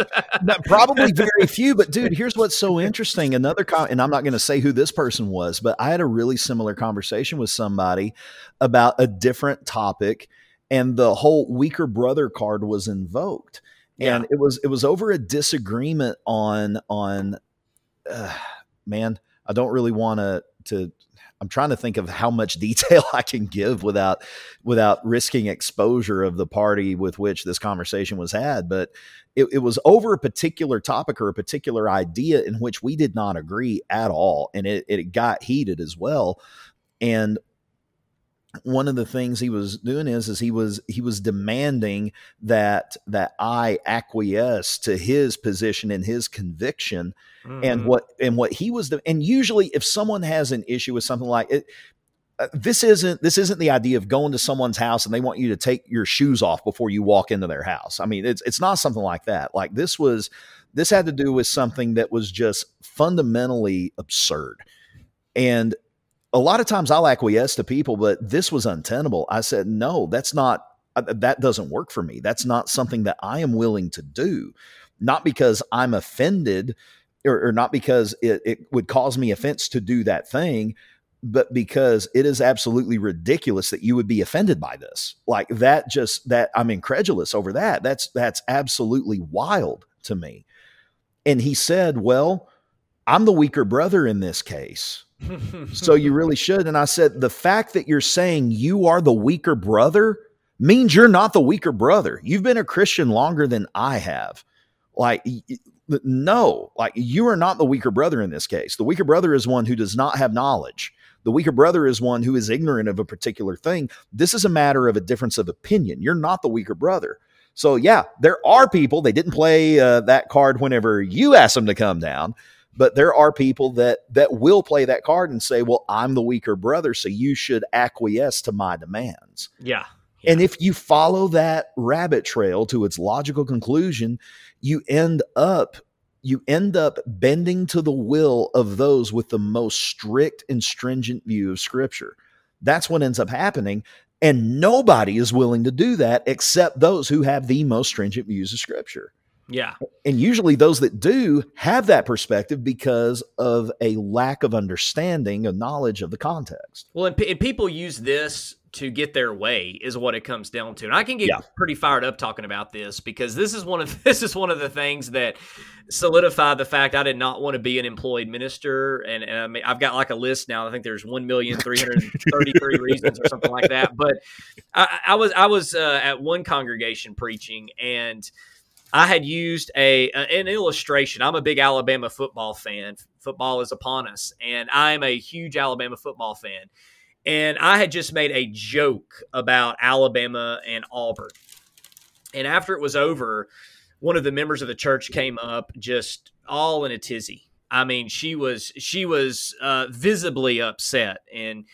Speaker 1: probably very few. But dude, here's what's so interesting. Another con- and I'm not going to say who this person was, but I had a really similar conversation with somebody about a different topic, and the whole weaker brother card was invoked and yeah. it was it was over a disagreement on on uh, man i don't really want to to i'm trying to think of how much (laughs) detail i can give without without risking exposure of the party with which this conversation was had but it, it was over a particular topic or a particular idea in which we did not agree at all and it, it got heated as well and one of the things he was doing is is he was he was demanding that that I acquiesce to his position and his conviction mm-hmm. and what and what he was the, and usually if someone has an issue with something like it uh, this isn't this isn't the idea of going to someone's house and they want you to take your shoes off before you walk into their house. I mean, it's it's not something like that. Like this was this had to do with something that was just fundamentally absurd. And a lot of times I'll acquiesce to people, but this was untenable. I said, no, that's not, uh, that doesn't work for me. That's not something that I am willing to do. Not because I'm offended or, or not because it, it would cause me offense to do that thing, but because it is absolutely ridiculous that you would be offended by this. Like that just that I'm incredulous over that. That's that's absolutely wild to me. And he said, "Well, I'm the weaker brother in this case." so you (laughs) really should. And I said, the fact that you're saying you are the weaker brother means you're not the weaker brother. You've been a Christian longer than I have. Like, no, like you are not the weaker brother in this case. The weaker brother is one who does not have knowledge. The weaker brother is one who is ignorant of a particular thing. This is a matter of a difference of opinion. You're not the weaker brother. So, yeah, there are people, they didn't play uh, that card whenever you asked them to come down but there are people that that will play that card and say well i'm the weaker brother so you should acquiesce to my demands
Speaker 2: yeah,
Speaker 1: yeah. and if you follow that rabbit trail to its logical conclusion you end up you end up bending to the will of those with the most strict and stringent view of scripture that's what ends up happening and nobody is willing to do that except those who have the most stringent views of scripture
Speaker 2: Yeah.
Speaker 1: And usually those that do have that perspective because of a lack of understanding, a knowledge of the context.
Speaker 2: Well, and, p- and people use this to get their way is what it comes down to. And I can get yeah. pretty fired up talking about this because this is one of (laughs) this is one of the things that solidified the fact I did not want to be an employed minister. And, and I mean, I've got like a list now. I think there's one million three hundred thirty-three (laughs) reasons or something like that. But I, I was I was uh, at one congregation preaching and. I had used a an illustration. I'm a big Alabama football fan. Football is upon us, and I'm a huge Alabama football fan. And I had just made a joke about Alabama and Auburn. And after it was over, one of the members of the church came up just all in a tizzy. I mean, she was she was uh, visibly upset, and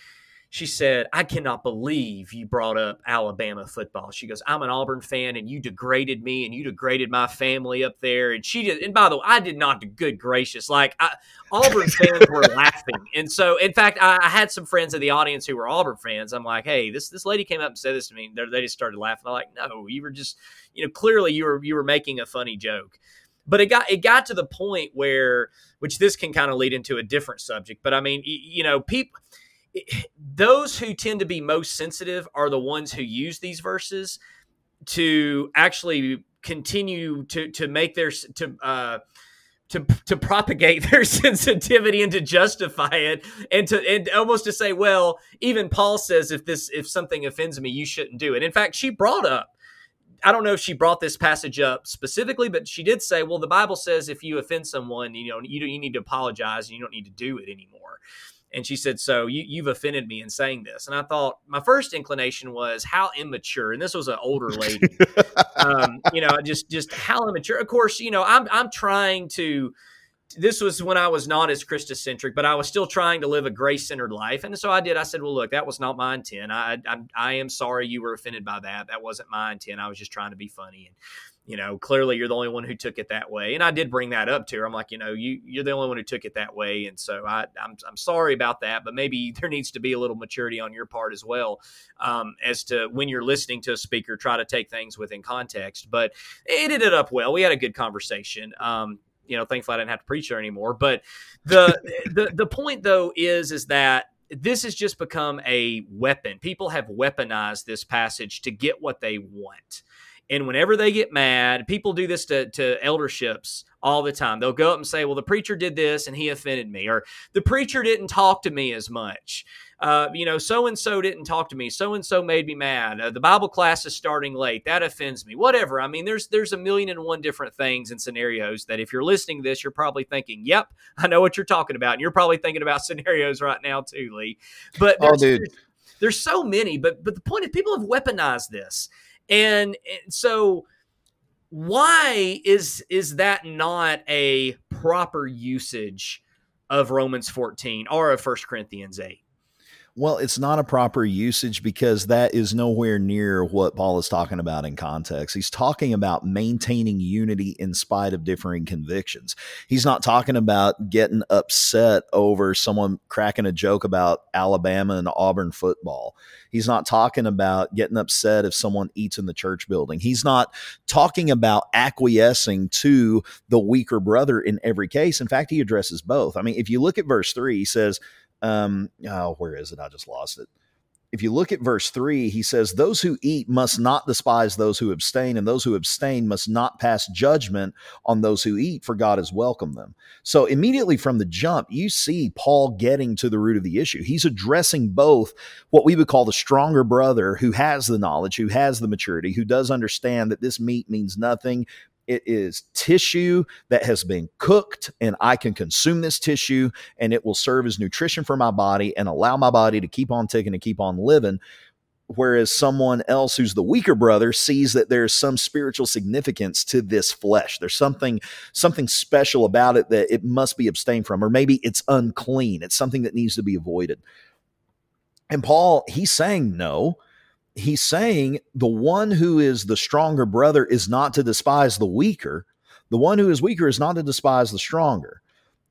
Speaker 2: she said, I cannot believe you brought up Alabama football. She goes, I'm an Auburn fan and you degraded me and you degraded my family up there. And she did, and by the way, I did not, good gracious. Like, I, Auburn fans were (laughs) laughing. And so, in fact, I, I, had some friends in the audience who were Auburn fans. I'm like, hey, this this lady came up and said this to me. They just started laughing. I'm like, no, you were just, you know, clearly you were you were making a funny joke. But it got it got to the point where, which this can kind of lead into a different subject. But I mean, you know, people those who tend to be most sensitive are the ones who use these verses to actually continue to to make their to uh to, to propagate (laughs) their sensitivity and to justify it and to and almost to say well even paul says if this if something offends me you shouldn't do it in fact she brought up I don't know if she brought this passage up specifically, but she did say, "Well, the Bible says if you offend someone, you know, you you need to apologize and you don't need to do it anymore." And she said, So you, you've offended me in saying this. And I thought, my first inclination was how immature. And this was an older lady. (laughs) um, you know, just just how immature. Of course, you know, I'm I'm trying to this was when I was not as Christocentric, but I was still trying to live a grace centered life. And so I did. I said, well, look, that was not my intent. I, I, I am sorry you were offended by that. That wasn't my intent. I was just trying to be funny. And you know, clearly you're the only one who took it that way. And I did bring that up to her. I'm like, you know, you you're the only one who took it that way, and so I I'm I'm sorry about that. But maybe (laughs) there needs to be a little maturity on your part as well, um, as to when you're listening to a speaker, try to take things within context. But it ended up well. We had a good conversation. Um, you know, thankfully I didn't have to preach there anymore. But the (laughs) the the point though is is that this has just become a weapon. People have weaponized this passage to get what they want. And whenever they get mad, people do this to, to elderships all the time. They'll go up and say, Well, the preacher did this and he offended me, or the preacher didn't talk to me as much. Uh, you know, so and so didn't talk to me. So and so made me mad. Uh, the Bible class is starting late. That offends me. Whatever. I mean, there's there's a million and one different things and scenarios that if you're listening to this, you're probably thinking, "Yep, I know what you're talking about." And you're probably thinking about (laughs) scenarios right now too, Lee. But oh, there's, there's, there's so many. But but the point is, people have weaponized this. And, so why is is that not a proper usage of Romans 14 or of 1 Corinthians 8?
Speaker 1: Well, it's not a proper usage because that is nowhere near what Paul is talking about in context. He's talking about maintaining unity in spite of differing convictions. He's not talking about getting upset over someone cracking a joke about Alabama and Auburn football. He's not talking about getting upset if someone eats in the church building. He's not talking about acquiescing to the weaker brother in every case. In fact, he addresses both. I mean, if you look at verse 3, he says, um, oh, where is it? I just lost it. If you look at verse three, he says, Those who eat must not despise those who abstain, and those who abstain must not pass judgment on those who eat, for God has welcomed them. So, immediately from the jump, you see Paul getting to the root of the issue. He's addressing both what we would call the stronger brother who has the knowledge, who has the maturity, who does understand that this meat means nothing, it is tissue that has been cooked, and I can consume this tissue, and it will serve as nutrition for my body and allow my body to keep on ticking and keep on living. Whereas someone else who's the weaker brother sees that there's some spiritual significance to this flesh. There's something something special about it that it must be abstained from, or maybe it's unclean. It's something that needs to be avoided. And Paul, he's saying no he's saying the one who is the stronger brother is not to despise the weaker. The one who is weaker is not to despise the stronger.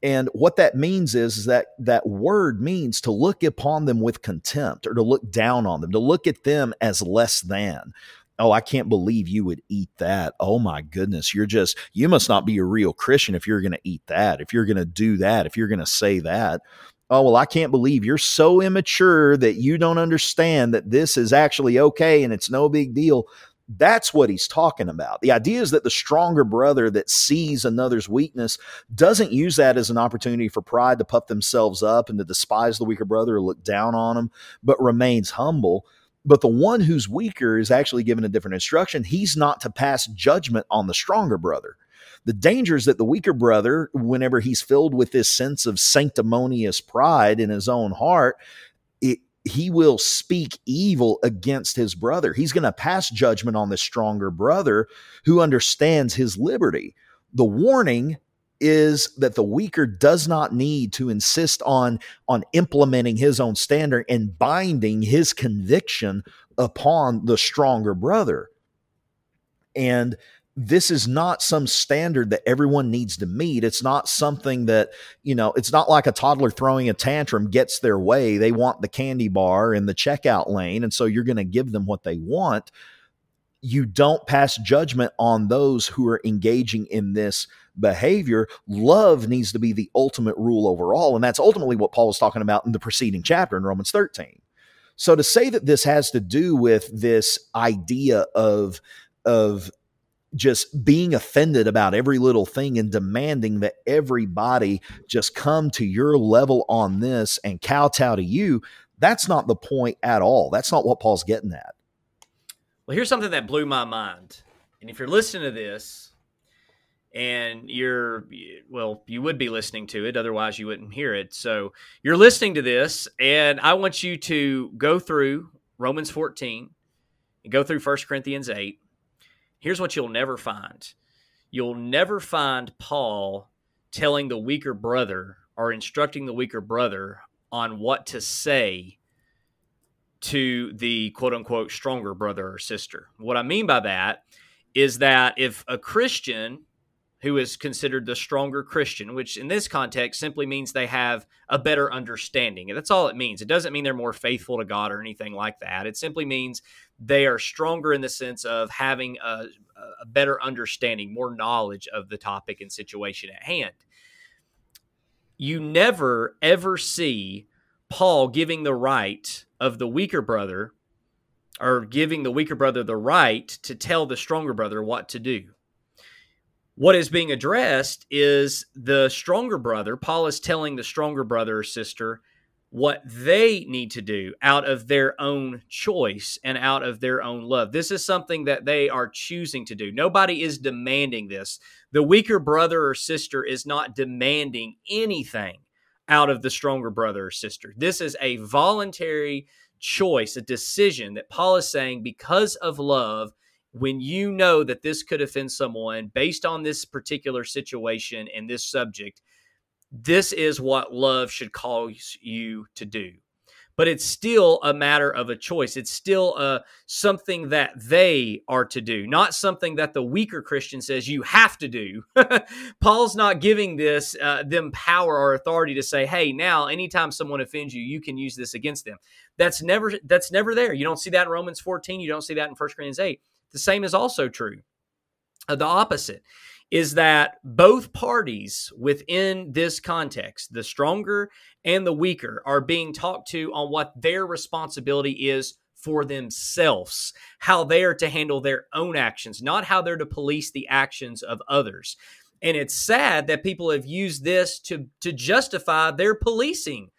Speaker 1: And what that means is, is that that word means to look upon them with contempt or to look down on them, to look at them as less than. oh, I can't believe you would eat that. Oh my goodness. You're just, you must not be a real Christian if you're going to eat that, if you're going to do that, if you're going to say that. Oh, well, I can't believe you're so immature that you don't understand that this is actually okay and it's no big deal. That's what he's talking about. The idea is that the stronger brother that sees another's weakness doesn't use that as an opportunity for pride to puff themselves up and to despise the weaker brother or look down on him, but remains humble. But the one who's weaker is actually given a different instruction. He's not to pass judgment on the stronger brother. The danger is that the weaker brother, whenever he's filled with this sense of sanctimonious pride in his own heart, it, he will speak evil against his brother. He's going to pass judgment on the stronger brother who understands his liberty. The warning is that the weaker does not need to insist on on implementing his own standard and binding his conviction upon the stronger brother. And this is not some standard that everyone needs to meet. It's not something that, you know, it's not like a toddler throwing a tantrum gets their way. They want the candy bar in the checkout lane. And so you're going to give them what they want. You don't pass judgment on those who are engaging in this behavior. Love needs to be the ultimate rule overall. And that's ultimately what Paul is talking about in the preceding chapter in Romans 13. So to say that this has to do with this idea of, of just being offended about every little thing and demanding that everybody just come to your level on this and kowtow to you, that's not the point at all. That's not what Paul's getting at.
Speaker 2: Well, here's something that blew my mind. And if you're listening to this and you're, well, you would be listening to it, otherwise, you wouldn't hear it. So you're listening to this, and I want you to go through Romans 14 and go through 1 Corinthians 8 Here's what you'll never find you'll never find Paul telling the weaker brother or instructing the weaker brother on what to say to the quote unquote stronger brother or sister. What I mean by that is that if a Christian who is considered the stronger Christian, which in this context simply means they have a better understanding. And that's all it means. It doesn't mean they're more faithful to God or anything like that. It simply means they are stronger in the sense of having a, a better understanding, more knowledge of the topic and situation at hand. You never, ever see Paul giving the right of the weaker brother or giving the weaker brother the right to tell the stronger brother what to do what is being addressed is the stronger brother. Paul is telling the stronger brother or sister what they need to do out of their own choice and out of their own love. This is something that they are choosing to do. Nobody is demanding this. The weaker brother or sister is not demanding anything out of the stronger brother or sister. This is a voluntary choice, a decision that Paul is saying because of love, when you know that this could offend someone based on this particular situation and this subject, this is what love should cause you to do. But it's still a matter of a choice. It's still uh, something that they are to do, not something that the weaker Christian says you have to do. (laughs) Paul's not giving this uh, them power or authority to say, "Hey, now anytime someone offends you, you can use this against them." That's never that's never there. You don't see that in Romans 14. You don't see that in 1 Corinthians 8 the same is also true. The opposite is that both parties within this context, the stronger and the weaker, are being talked to on what their responsibility is for themselves, how they are to handle their own actions, not how they're to police the actions of others. And it's sad that people have used this to to justify their policing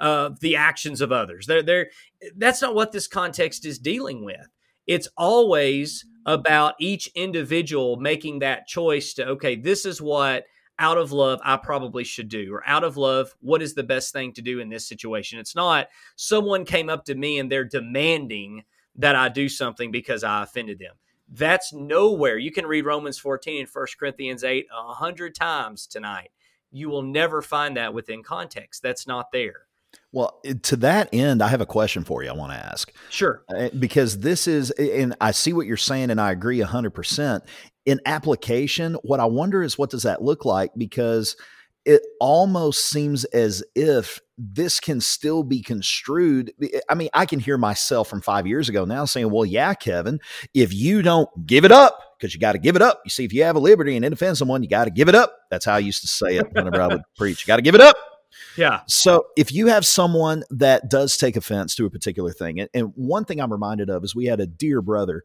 Speaker 2: of the actions of others. They're, they're, that's not what this context is dealing with. It's always about each individual making that choice to, okay, this is what out of love I probably should do, or out of love, what is the best thing to do in this situation? It's not someone came up to me and they're demanding that I do something because I offended them. That's nowhere. You can read Romans 14 and 1 Corinthians 8 a hundred times tonight. You will never find that within context. That's not there.
Speaker 1: Well, to that end, I have a question for you I want to ask.
Speaker 2: Sure.
Speaker 1: Uh, because this is, and I see what you're saying, and I agree 100%. In application, what I wonder is what does that look like? Because it almost seems as if this can still be construed. I mean, I can hear myself from five years ago now saying, well, yeah, Kevin, if you don't give it up, because you got to give it up. You see, if you have a liberty and it offends someone, you got to give it up. That's how I used to say it whenever I would preach. You got to give it up.
Speaker 2: Yeah.
Speaker 1: So if you have someone that does take offense to a particular thing, and, and one thing I'm reminded of is we had a dear brother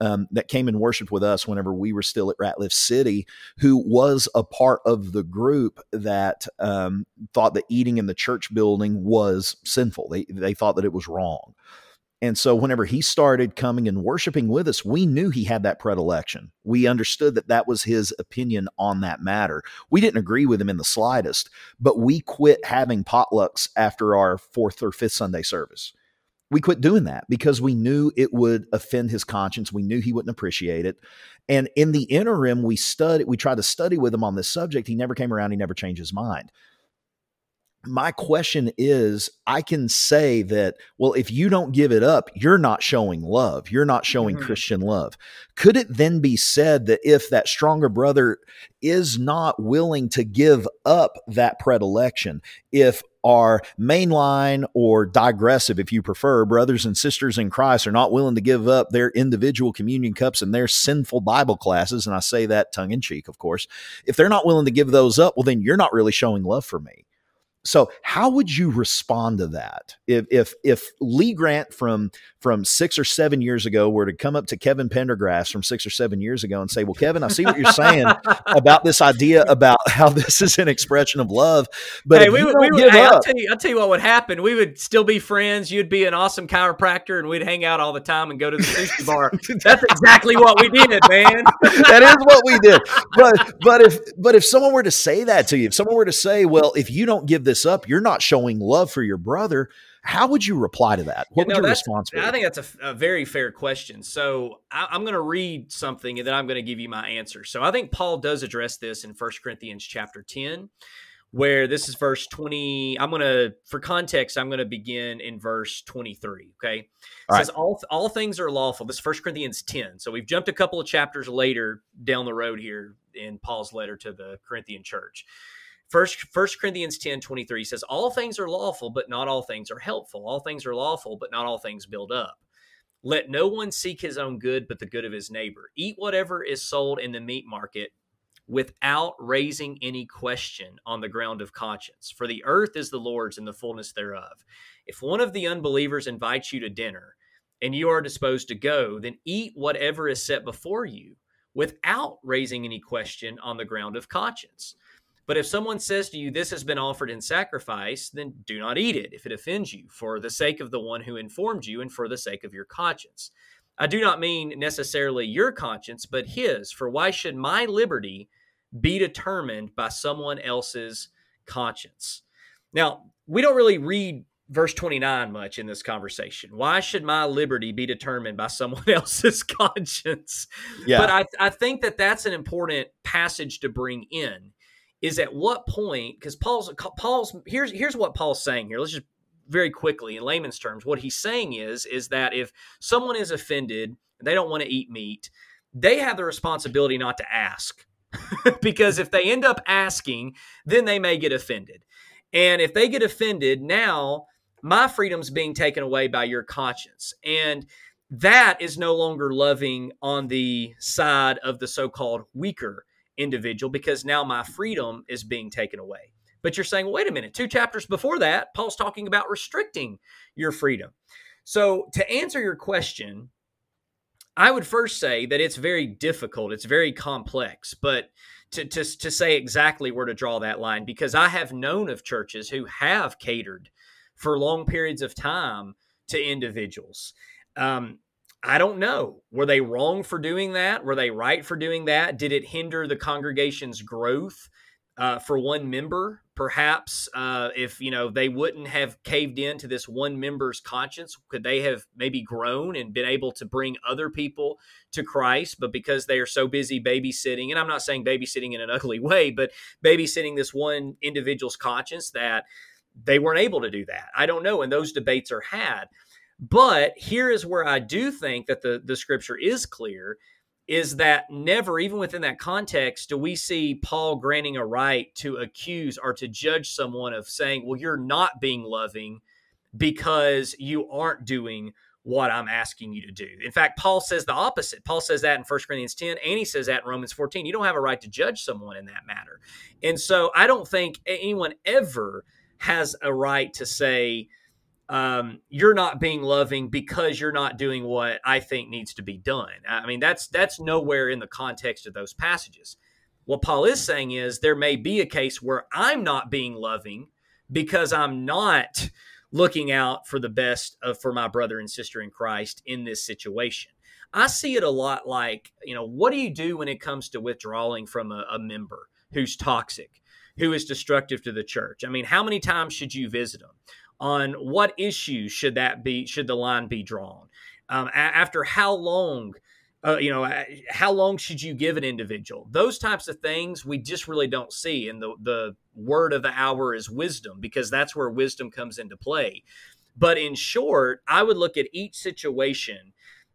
Speaker 1: um, that came and worshiped with us whenever we were still at Ratliff City, who was a part of the group that um, thought that eating in the church building was sinful. They they thought that it was wrong. And so, whenever he started coming and worshiping with us, we knew he had that predilection. We understood that that was his opinion on that matter. We didn't agree with him in the slightest, but we quit having potlucks after our fourth or fifth Sunday service. We quit doing that because we knew it would offend his conscience. We knew he wouldn't appreciate it. And in the interim, we studied, we tried to study with him on this subject. He never came around, he never changed his mind my question is I can say that, well, if you don't give it up, you're not showing love. You're not showing mm-hmm. Christian love. Could it then be said that if that stronger brother is not willing to give up that predilection, if our mainline or digressive, if you prefer, brothers and sisters in Christ are not willing to give up their individual communion cups and their sinful Bible classes, and I say that tongue in cheek, of course, if they're not willing to give those up, well, then you're not really showing love for me. So how would you respond to that? If if if Lee Grant from from six or seven years ago were to come up to Kevin Pendergrass from six or seven years ago and say, "Well, Kevin, I see what you're saying (laughs) about this idea about how this is an expression of love, but hey, we would, we would hey,
Speaker 2: I'll tell you, I'll tell you what would happen. We would still be friends. You'd be an awesome chiropractor, and we'd hang out all the time and go to the sushi bar. (laughs) That's exactly what we did, man. (laughs)
Speaker 1: that is what we did. But but if but if someone were to say that to you, if someone were to say, "Well, if you don't give this up, you're not showing love for your brother. How would you reply to that? What would your response be?
Speaker 2: I think that's a, a very fair question. So I, am going to read something and then I'm going to give you my answer. So I think Paul does address this in First Corinthians chapter 10, where this is verse 20. I'm going to, for context, I'm going to begin in verse 23. Okay. It all says, right. all, all things are lawful. This is First Corinthians 10. So we've jumped a couple of chapters later down the road here in Paul's letter to the Corinthian church. First, First Corinthians 10 23 says, All things are lawful, but not all things are helpful. All things are lawful, but not all things build up. Let no one seek his own good, but the good of his neighbor. Eat whatever is sold in the meat market without raising any question on the ground of conscience. For the earth is the Lord's and the fullness thereof. If one of the unbelievers invites you to dinner and you are disposed to go, then eat whatever is set before you without raising any question on the ground of conscience. But if someone says to you, This has been offered in sacrifice, then do not eat it if it offends you, for the sake of the one who informed you and for the sake of your conscience. I do not mean necessarily your conscience, but his, for why should my liberty be determined by someone else's conscience? Now, we don't really read verse 29 much in this conversation. Why should my liberty be determined by someone (laughs) else's conscience? Yeah. But I, I think that that's an important passage to bring in is at what point because Paul's Paul's here's here's what Paul's saying here. Let's just very quickly in layman's terms what he's saying is is that if someone is offended and they don't want to eat meat they have the responsibility not to ask. (laughs) Because if they end up asking then they may get offended. And if they get offended now my freedom's being taken away by your conscience. And that is no longer loving on the side of the so-called weaker individual because now my freedom is being taken away. But you're saying, wait a minute, two chapters before that, Paul's talking about restricting your freedom. So, to answer your question, I would first say that it's very difficult, it's very complex, but to, to, to say exactly where to draw that line, because I have known of churches who have catered for long periods of time to individuals. Um, I don't know. Were they wrong for doing that? Were they right for doing that? Did it hinder the congregation's growth uh, for one member? Perhaps uh, if you know they wouldn't have caved in to this one member's conscience, could they have maybe grown and been able to bring other people to Christ? But because they are so busy babysitting, and I'm not saying babysitting in an (laughs) ugly way, but babysitting this one individual's conscience, that they weren't able to do that. I don't know, and those debates are had. But here is where I do think that the, the scripture is clear is that never, even within that context, do we see Paul granting a right to accuse or to judge someone of saying, well, you're not being loving because you aren't doing what I'm asking you to do. In fact, Paul says the opposite. Paul says that in 1 Corinthians 10, and he says that in Romans 14. You don't have a right to judge someone in that matter. And so I don't think anyone ever has a right to say, um, you're not being loving because you're not doing what I think needs to be done. I mean, that's that's nowhere in the context of those passages. What Paul is saying is there may be a case where I'm not being loving because I'm not looking out for the best of, for my brother and sister in Christ in this situation. I see it a lot like, you know, what do you do when it comes to withdrawing from a, a member who's toxic, who is destructive to the church? I mean, how many times should you visit them? On what issues should that be? Should the line be drawn? Um, a- after how long uh, you know, how long should you give an individual? Those types of things we just really don't see. And the, the word of the hour is wisdom because that's where wisdom comes into play. But in short, I would look at each situation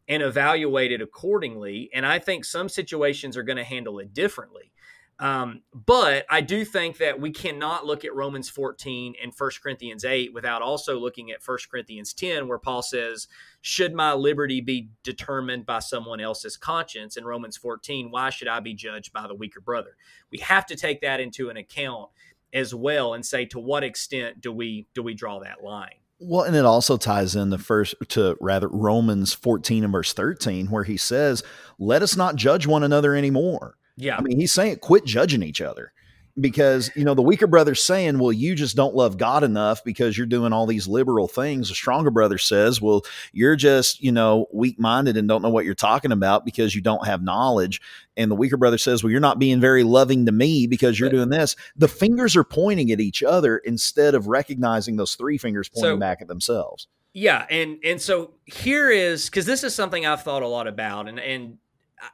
Speaker 2: and evaluate it accordingly. And I think some situations are going to handle it differently. Um, but I do think that we cannot look at Romans 14 and 1 Corinthians 8 without also looking at 1 Corinthians 10, where Paul says, Should my liberty be determined by someone else's conscience? In Romans 14, why should I be judged by the weaker brother? We have to take that into an account as well and say to what extent do we do we draw that line?
Speaker 1: Well, and it also ties in the first to rather Romans 14 and verse 13, where he says, Let us not judge one another anymore
Speaker 2: yeah.
Speaker 1: I mean, he's saying quit judging each other because, you know, the weaker brother's saying, well, you just don't love God enough because you're doing all these liberal things. The stronger brother says, well, you're just, you know, weak minded and don't know what you're talking about because you don't have knowledge. And the weaker brother says, well, you're not being very loving to me because you're doing this. The fingers are pointing at each other instead of recognizing those three fingers pointing so, back at themselves.
Speaker 2: Yeah, and and so here is because this is something I've thought a lot about, and and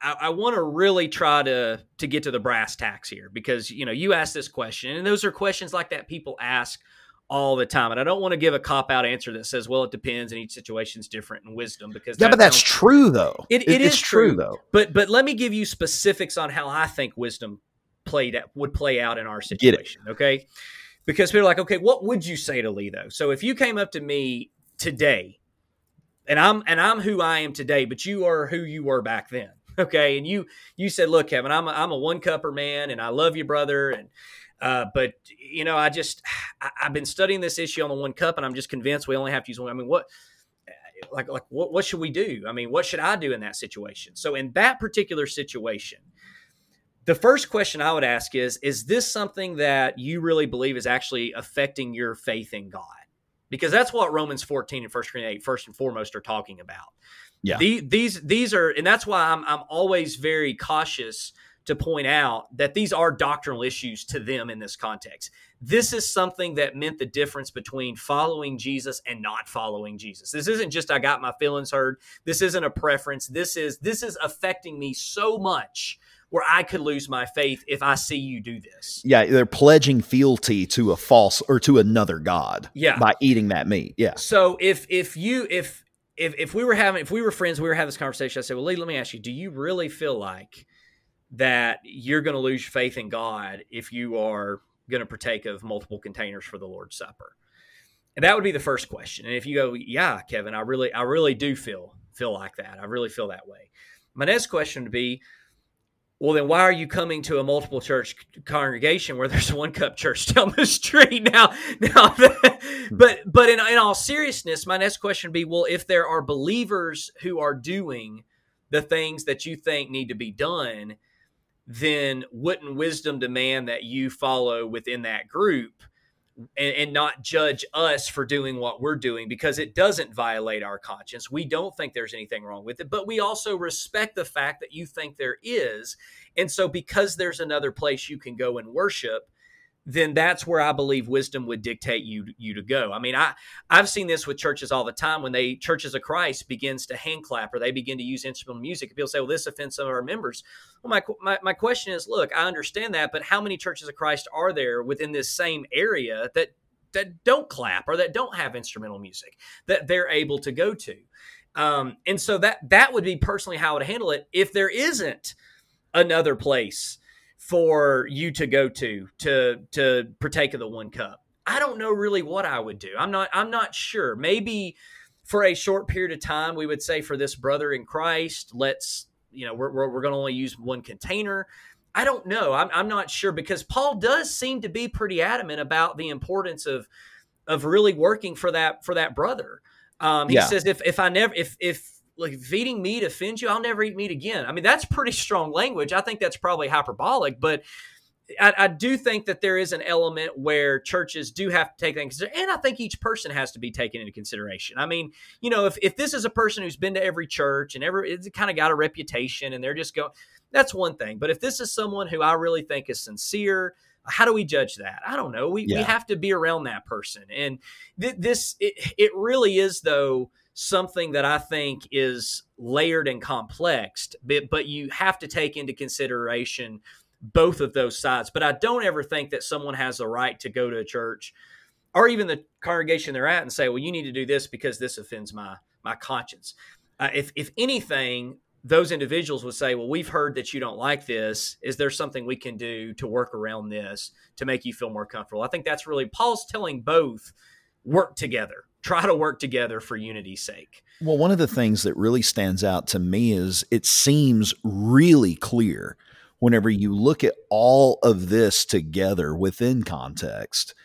Speaker 2: I, I want to really try to to get to the brass tacks here because you know you asked this question and those are questions like that people ask all the time and I don't want to give a cop out answer that says well it depends and each situation is different in wisdom because
Speaker 1: yeah that but that's true though.
Speaker 2: It, it, it is true, true though. But but let me give you specifics on how I think wisdom played at, would play out in our situation okay? Because people are like okay what would you say to Lee though? So if you came up to me today and I'm and I'm who I am today but you are who you were back then okay and you you said look kevin i'm a, I'm a one cupper man and i love you brother and uh, but you know i just (sighs) I, have been studying this issue on the one cup and i'm just convinced we only have to use one. I mean what like like what, what should we do? I mean what should i do in that situation? So in that particular situation the first question i would ask is is this something that you really believe is actually affecting your faith in god? Because that's what romans 14 and 1 corinthians 8 first and foremost are talking about
Speaker 1: yeah.
Speaker 2: The, these these are and that's why I'm I'm always very cautious to point out that these are doctrinal issues to them in this context. This is something that meant the difference between following Jesus and not following Jesus. This isn't just I got my feelings hurt. This isn't a preference. This is this is affecting me so much where I could lose my faith if I see you do this.
Speaker 1: Yeah, they're pledging fealty to a false or to another god.
Speaker 2: Yeah.
Speaker 1: by eating that meat. Yeah.
Speaker 2: So if if you if if if we were having if we were friends, we were having this conversation. I said, "Well, Lee, let me ask you: Do you really feel like that you're going to lose faith in God if you are going to partake of multiple containers for the Lord's Supper?" And that would be the first question. And if you go, "Yeah, Kevin, I really, I really do feel feel like that. I really feel that way." My next question would be, well then why are you coming to a multiple church congregation where there's one cup church (laughs) down the street now now hmm. but but in, in all seriousness my next question would be well if there are believers who are doing the things that you think need to be done then wouldn't wisdom demand that you follow within that group and, and, not judge us for doing what we're doing because it doesn't violate our conscience. We don't think there's anything wrong with it, but we also respect the fact that you think there is. And so, because there's another place you can go and worship, then that's where I believe wisdom would dictate you you to go. I mean, I I've seen this with churches all the time when they churches of Christ begins to hand clap or they begin to use instrumental music. People say, "Well, this offends some of our members." Well, my my my question is, look, I understand that, but how many churches of Christ are there within this same area that that don't clap or that don't have instrumental music that they're able to go to? Um, and so that that would be personally how I would handle it if there isn't another place for you to go to to to partake of the one cup. I don't know really what I would do. I'm not I'm not sure. Maybe for a short period of time we would say for this brother in Christ, let's you know we're we're, we're going to only use one container. I don't know. I'm I'm not sure because Paul does seem to be pretty adamant about the importance of of really working for that for that brother. Um, he yeah. says if if I never if if like feeding meat offends you, I'll never eat meat again. I mean, that's pretty strong language. I think that's probably hyperbolic, but I, I, do think that there is an element where churches do have to take things, and I think each person has to be taken into consideration. I mean, you know, if, if this is a person who's been to every church and ever it's kind of got a reputation, and they're just going, that's one thing. But if this is someone who I really think is sincere, how do we judge that? I don't know. We, yeah. we have to be around that person, and th- this it, it really is though something that I think is layered and complex, but, but you have to take into consideration both of those sides. But I don't ever think that someone has the right to go to a church or even the congregation they're at and say, "Well, you need to do this because this offends my my conscience." Uh, if if anything, those individuals would say, "Well, we've heard that you don't like this. Is there something we can do to work around this to make you feel more comfortable?" I think that's really Paul's telling both work together try to work together for unity's sake.
Speaker 1: Well, one of the things that really stands out to me is it seems really clear whenever you look at all of this together within context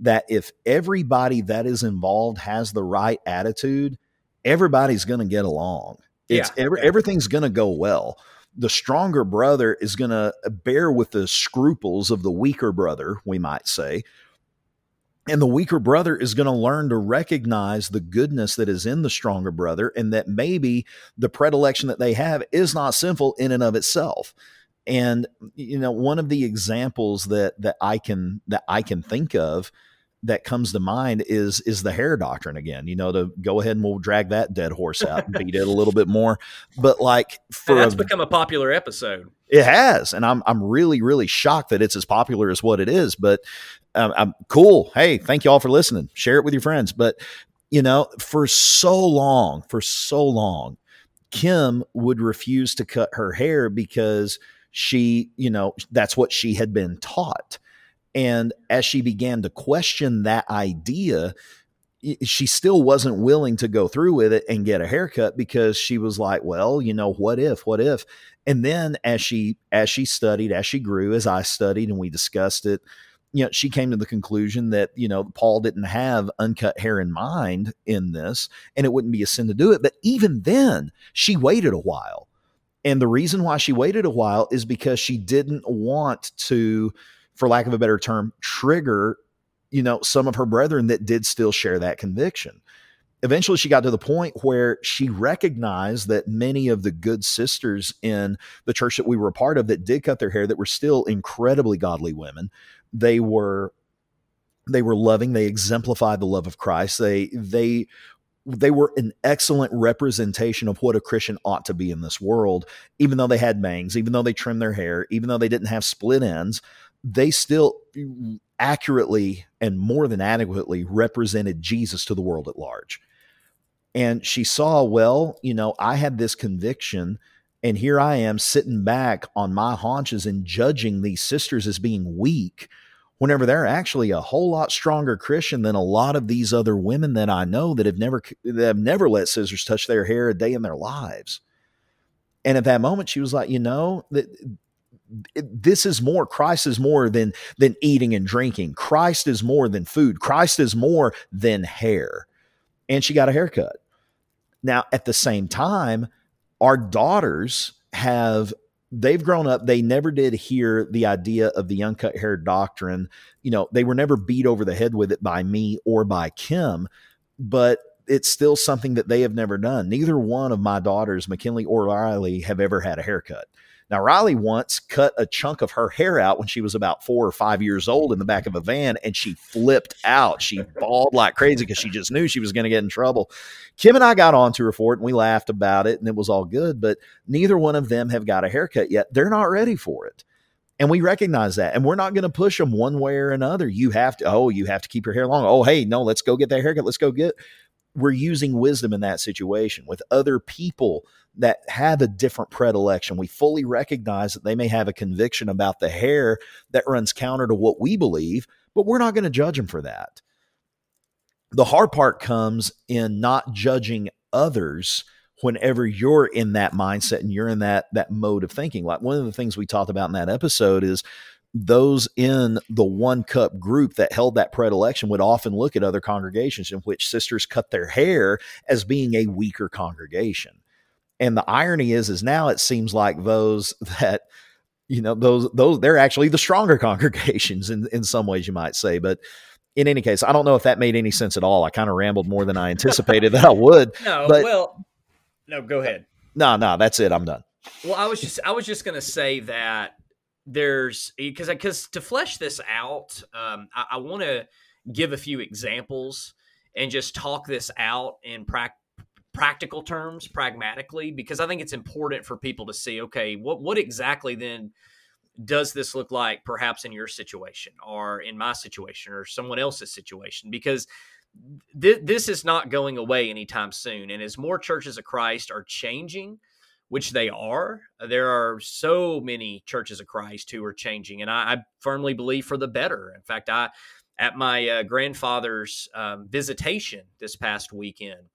Speaker 1: that if everybody that is involved has the right attitude, everybody's going to get along. It's yeah, every, everything's going to go well. The stronger brother is going to bear with the scruples of the weaker brother, we might say, and the weaker brother is going to learn to recognize the goodness that is in the stronger brother and that maybe the predilection that they have is not sinful in and of itself. And you know, one of the examples that that I can that I can think of that comes to mind is is the hair doctrine again. You know, to go ahead and we'll drag that dead horse out and beat it a little bit more. But like
Speaker 2: for and that's a, become a popular episode.
Speaker 1: It has, and I'm I'm really really shocked that it's as popular as what it is. But um, I'm cool. Hey, thank you all for listening. Share it with your friends. But you know, for so long, for so long, Kim would refuse to cut her hair because she, you know, that's what she had been taught. And as she began to question that idea, she still wasn't willing to go through with it and get a haircut because she was like, well, you know, what if, what if? And then as she as she studied, as she grew, as I studied and we discussed it, you know, she came to the conclusion that, you know, Paul didn't have uncut hair in mind in this, and it wouldn't be a sin to do it. But even then, she waited a while. And the reason why she waited a while is because she didn't want to, for lack of a better term, trigger, you know, some of her brethren that did still share that conviction. Eventually, she got to the point where she recognized that many of the good sisters in the church that we were a part of that did cut their hair, that were still incredibly godly women, they were they were loving they exemplified the love of christ. They they they were an excellent representation of what a christian ought to be in this world. Even though they had bangs even though they trimmed their hair even though they didn't have split ends they still accurately and more than adequately represented jesus to the world at large. And she saw well you know i had this conviction and here I am sitting back on my haunches and judging these sisters as being weak whenever they're actually a whole lot stronger Christian than a lot of these other women that I know that have never that have never let scissors touch their hair a day in their lives. And at that moment, she was like, you know, that this is more christ is more than than eating and drinking. Christ is more than food. Christ is more than hair. And she got a haircut. Now at the same time our daughters have they've grown up they never did hear the idea of the uncut hair doctrine. You know they were never beat over the head with it by me or by kim but it's still something that they have never done. Neither one of my daughters mckinley or riley have ever had a haircut now, Riley once cut a chunk of her hair out when she was about four or five years old in the back of a van, and she flipped out. She (laughs) bawled like crazy because she just knew she was going to get in trouble. Kim and I got onto her for it, and we laughed about it, and it was all good. But neither one of them have got a haircut yet. They're not ready for it. And we recognize that. And we're not going to push them one way or another. You have to, oh, you have to keep your hair long. Oh, hey, no, let's go get that haircut. Let's go get we're using wisdom in that situation with other people that have a different predilection. We fully recognize that they may have a conviction about the hair that runs counter to what we believe, but we're not going to judge them for that. The hard part comes in not judging others whenever you're in that mindset and you're in that that mode of thinking. Like one of the things we talked about in that episode is those in the one cup group that held that predilection would often look at other congregations in which sisters cut their hair as being a weaker congregation. And the irony is, is now it seems like those (laughs) that, you know, those, those, they're actually the stronger (laughs) congregations in, in some ways, you might say. But in any case, I don't know if that made any sense at all. I kind of rambled more than I (laughs) anticipated that I would.
Speaker 2: No,
Speaker 1: but,
Speaker 2: well, no, go ahead.
Speaker 1: No, no, that's it. I'm done.
Speaker 2: Well, I was just, I was just going to say that there's because because to flesh this out, um, I, I want to give a few examples and just talk this out in practice practical terms, pragmatically, because I think it's important for people to see, okay, what what exactly then does this look like perhaps in your situation or in my situation or someone else's situation? Because th- this is not going away anytime soon. And as more churches of Christ are changing, which they are, there are so many churches of Christ who are changing. And I, I firmly believe for the better. In fact, I at my uh, grandfather's um, visitation this past weekend,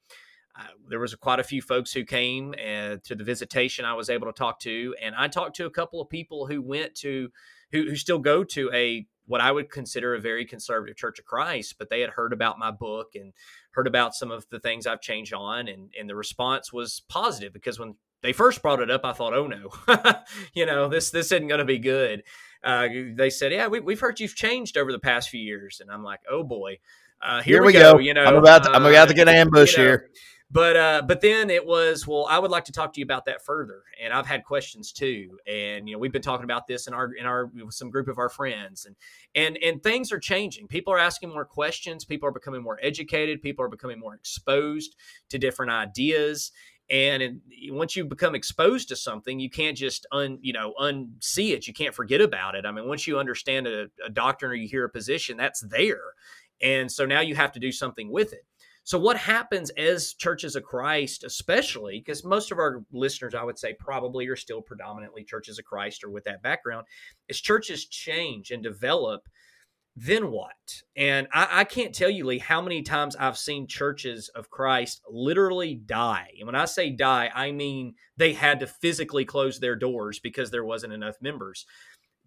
Speaker 2: uh, there was quite a few folks who came uh, to the visitation I was able to talk to, and I talked to a couple of people who went to, who, who still go to a what I would consider a very conservative Church of Christ, but they had heard about my book and heard about some of the things I've changed on, and and the response was positive because when they first brought it up, I thought, oh no, (laughs) you know this this isn't going to be good. Uh, they said, yeah, we, have heard you've changed over the past few years, and I'm like, oh boy, uh, here, here, we go. go. You know,
Speaker 1: I'm about to, I'm about to get an (laughs) ambush you know, here.
Speaker 2: But uh, but then it was well, I would like to talk to you about that further, and I've had questions too, and you know we've been talking about this in our in our some group of our friends, and and and things are changing. People are asking more questions. People are becoming more educated. People are becoming more exposed to different ideas, and and once you become exposed to something you can't just un you know unsee it you can't forget about it i mean once you understand a, a doctrine or you hear a position that's there and so now you have to do something with it so, what happens as churches of Christ, especially because most of our listeners, I would say, probably are still predominantly churches of Christ or with that background, as churches change and develop, then what? And I, I, can't tell you, Lee, how many times I've seen churches of Christ literally die. And when I say die, I mean they had to physically close their doors because there wasn't enough members.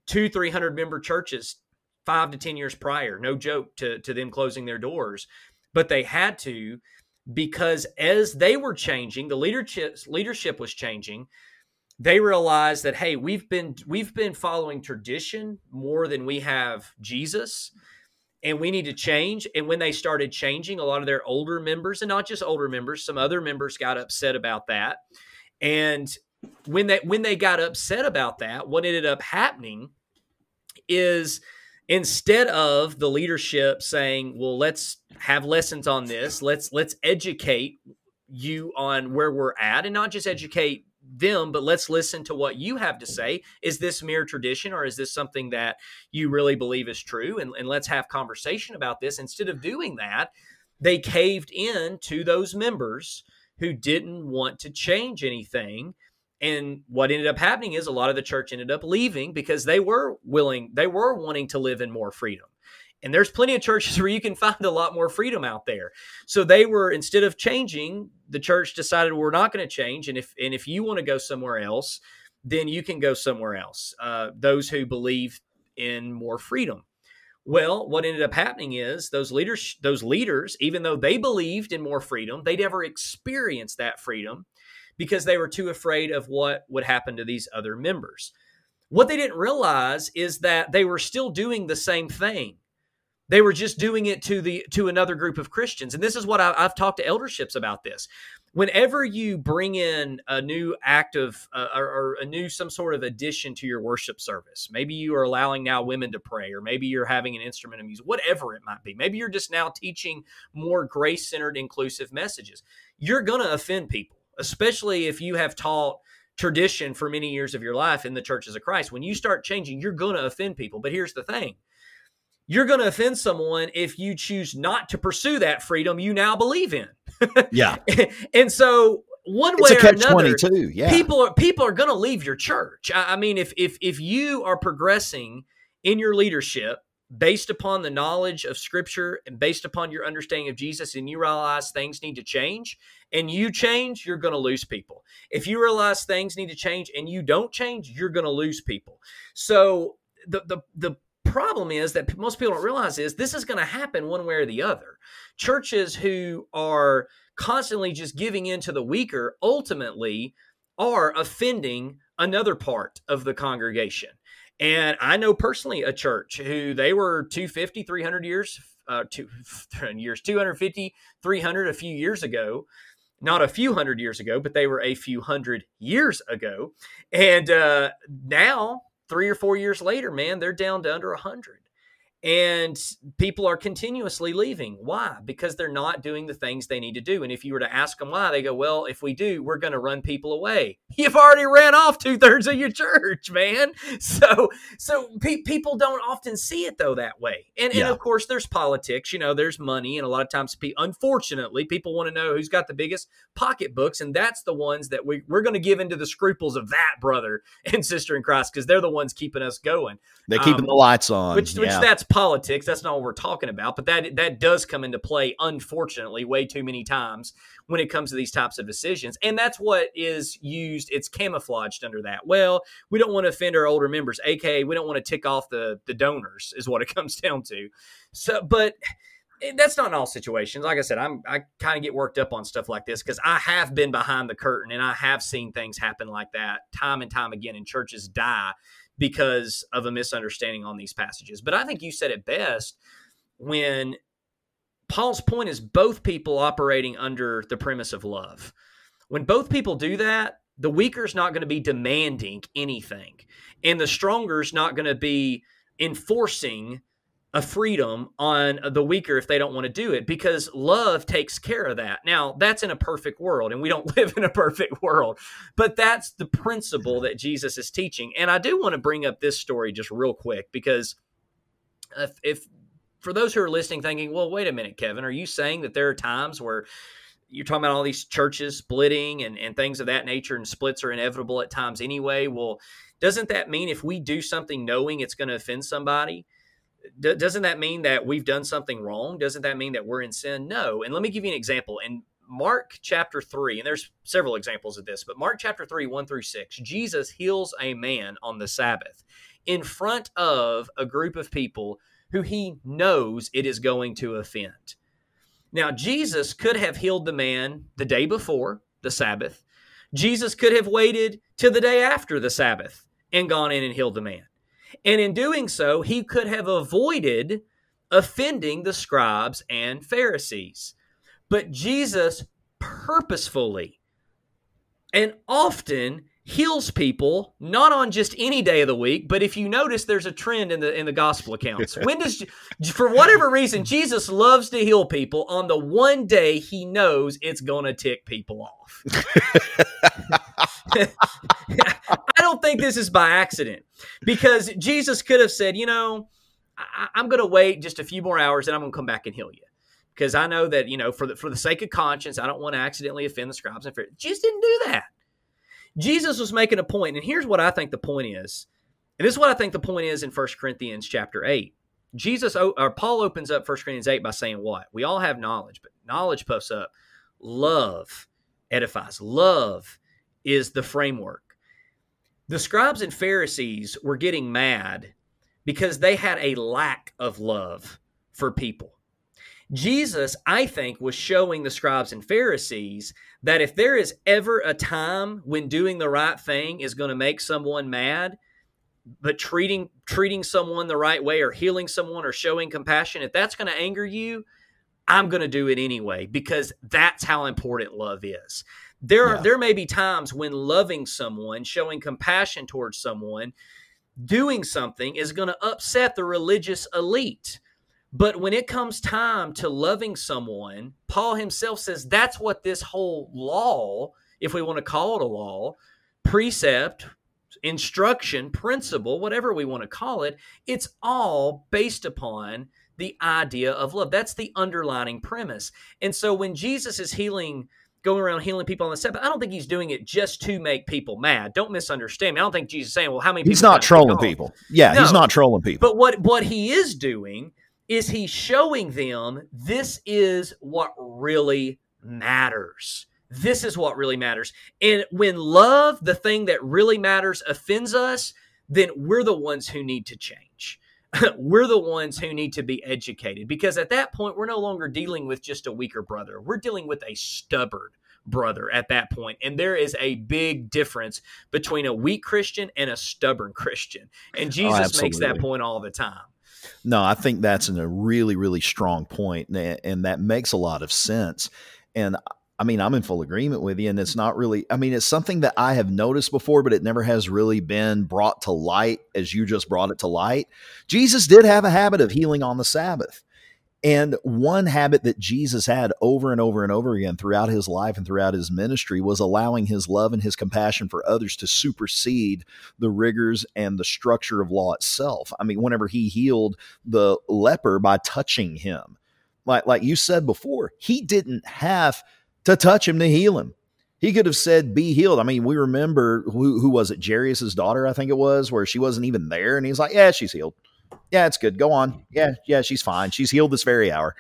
Speaker 2: Two, 300 member churches five to 10 years prior, no joke to, to them closing their doors but they had to because as they were changing, the leadership leadership was changing. They realized that hey, we've been we've been following tradition more than we have Jesus, and we need to change. And when they started changing, a lot of their older members, and not just older members, some other members got upset about that. And when they when they got upset about that, what ended up happening is instead of the leadership saying well let's have lessons on this. Let's let's educate you on where we're at and not just educate them but let's listen to what you have to say. Is this mere tradition or is this something that you really believe is true? And, and let's have conversation about this. Instead of doing that they caved in to those members who didn't want to change anything and what ended up happening is a lot of the church ended up leaving because they were willing, they were wanting to live in more freedom. And there's plenty of churches (laughs) where you can find a lot more freedom out there. So they were instead of changing, the church decided we're not going to change. And if and if you want to go somewhere else, then you can go somewhere else. Uh, those who believe in more freedom. Well, what ended up happening is those leaders, those leaders, even though they believed in more freedom, they never experienced that freedom because they were too afraid of what would happen to these other members. What they didn't realize is that they were still doing the same thing. They were just doing it to the to another group of Christians, and this is what I, have talked to elderships about. This, whenever you bring in a new act of uh, or, or a new some sort of addition to your worship service, maybe you are allowing now women to pray, or maybe you're having an instrument of music, whatever it might be. Maybe you're just now teaching more grace centered, inclusive messages. You're going to offend people especially if you have taught tradition for many years of your life in the churches of Christ. When you start changing, you're going to offend people. But here's the thing you're going to offend someone if you choose not to pursue that freedom you now believe in. (laughs)
Speaker 1: yeah.
Speaker 2: and so one way or another,
Speaker 1: 22. Yeah.
Speaker 2: people are people are going to leave your church. I, I mean, if if if you are progressing in your leadership based upon the knowledge of scripture and based upon your understanding of Jesus and you realize things need to change and you change, you're going to lose people. If you realize things need to change and you don't change, you're going to lose people. So the the the problem is that most people don't realize is this is going to happen one way or the other. Churches who are constantly just giving in to the weaker ultimately are offending another part of the congregation. And I know personally a church who they were 250, 300 years, uh, two, (laughs) years, 250, 300 a few years ago. Not a few hundred years ago, but they were a few hundred years ago. And uh, now, three or four years later, man, they're down to under 100 and people are continuously leaving. Why? Because they're not doing the things they need to do. And if you were to ask them why, they go, "Well, if we do, we're going to run people away." (laughs) You've already ran off two thirds of your church, man. (laughs) So, so pe- people don't often see it though that way. And yeah. and of course, there's politics. You know, there's money, and a lot of times, pe- unfortunately, people want to know who's got the biggest pocketbooks, and that's the ones that we we're going to give into the scruples of that brother (laughs) and sister in Christ because they're the ones keeping us going.
Speaker 1: They're keeping um, the lights on,
Speaker 2: which, which that's politics. That's not what we're talking about, but that that does come into play, unfortunately, way too many times when it comes to these types of decisions. And that's what is used. It's camouflaged under that. Well, we don't want to offend our older members, aka we don't want to tick off the the donors, is what it (laughs) comes down to. So, but eh, that's not in all situations. Like I said, I'm I kind of get worked up on stuff like this because I have been behind the curtain and I have seen things happen like that time and time again, and churches die because of a misunderstanding on these passages. But I think you said it best when Paul's point is both people operating under the premise of love. When both people do that, the weaker's not going to be demanding anything, and the stronger's not going to be enforcing a freedom on the weaker if they don't want to do it because love takes care of that. Now, that's in a perfect world, and we don't (laughs) live in a perfect world, but that's the principle that Jesus is teaching. And I do want to bring up this story just real quick because if, if for those who are listening thinking, well, wait a minute, Kevin, are you saying that there are times where you're talking about all these churches splitting and, and things of that nature, and splits are inevitable at times anyway? Well, doesn't that mean if we do something knowing it's going to offend somebody, d- doesn't that mean that we've done something wrong? Doesn't that mean that we're in sin? No. And let me give you an example. In Mark chapter 3, and there's several examples of this, but Mark chapter 3, 1 through 6, Jesus heals a man on the Sabbath in front of a group of people who he knows it is going to offend. Now, Jesus could have healed the man the day before the Sabbath. Jesus could have waited till the day after the Sabbath and gone in and healed the man. And in doing so, he could have avoided offending the scribes and Pharisees. But Jesus purposefully and often heals people not on just any day of the week but if you notice there's a trend in the in the gospel accounts. (laughs) When does for whatever reason jesus loves to heal people on the one day he knows it's going to tick people off. (laughs) I don't think this is by accident because jesus could have said you know I, i'm going to wait just a few more hours and i'm going to come back and heal you. Because i know that you know for the for the sake of conscience i don't want to accidentally offend the scribes and pharisees jesus didn't do that Jesus was making a point, and here's what I think the point is. And this is what I think the point is in 1 Corinthians chapter 8. Jesus or Paul opens up 1 Corinthians 8 by saying what? We all have knowledge, but knowledge puffs up. Love edifies. Love is the framework. The scribes and Pharisees were getting mad because they had a lack of love for people. Jesus, I think, was showing the scribes and Pharisees that if there is ever a time when doing the right thing is going to make someone mad, but treating treating someone the right way or healing someone or showing compassion, if that's going to anger you, I'm going to do it anyway because that's how important love is. There are yeah. there may be times when loving someone, showing compassion towards someone, doing something is going to upset the religious elite but when it comes time to loving someone, Paul himself says that's what this whole law, if we want to call it a law, precept, instruction, principle, whatever we want to call it, it's all based upon the idea of love. That's the underlining premise. And so when Jesus is healing going around healing people on the Sabbath. I don't think he's doing it just to make people mad. Don't misunderstand me. I don't think Jesus is saying, "Well, how many?" People.
Speaker 1: He's not trolling people. Yeah, no. he's not trolling people.
Speaker 2: But what what he is doing is he showing them this is what really matters. This is what really matters. And when love, the thing that really matters, offends us, then we're the ones who need to change. (laughs) we're the ones who need to be educated because at that point, we're no longer dealing with just a weaker brother. We're dealing with a stubborn brother at that point. And there is a big difference between a weak Christian and a stubborn Christian. And oh, Jesus oh, makes that point all the time.
Speaker 1: No, I think that's a really, really strong point, and that makes a lot of sense. And I mean, I'm in full agreement with you. And it's not really, I mean, it's something that I have noticed before, but it never has really been brought to light as you just brought it to light. Jesus did have a habit of healing on the Sabbath. And one habit that Jesus had over and over and over again throughout his life and throughout his ministry was allowing his love and his compassion for others to supersede the rigors and the structure of law itself. I mean, whenever he healed the leper by touching him, like, like you said before, he didn't have to touch him to heal him. He could have said, "Be healed." I mean, we remember who, who was it? Jairus's daughter, I think it was, where she wasn't even there, and he's like, "Yeah, she's healed. Yeah, it's good. Go on. Yeah, yeah, she's fine. She's healed this very hour."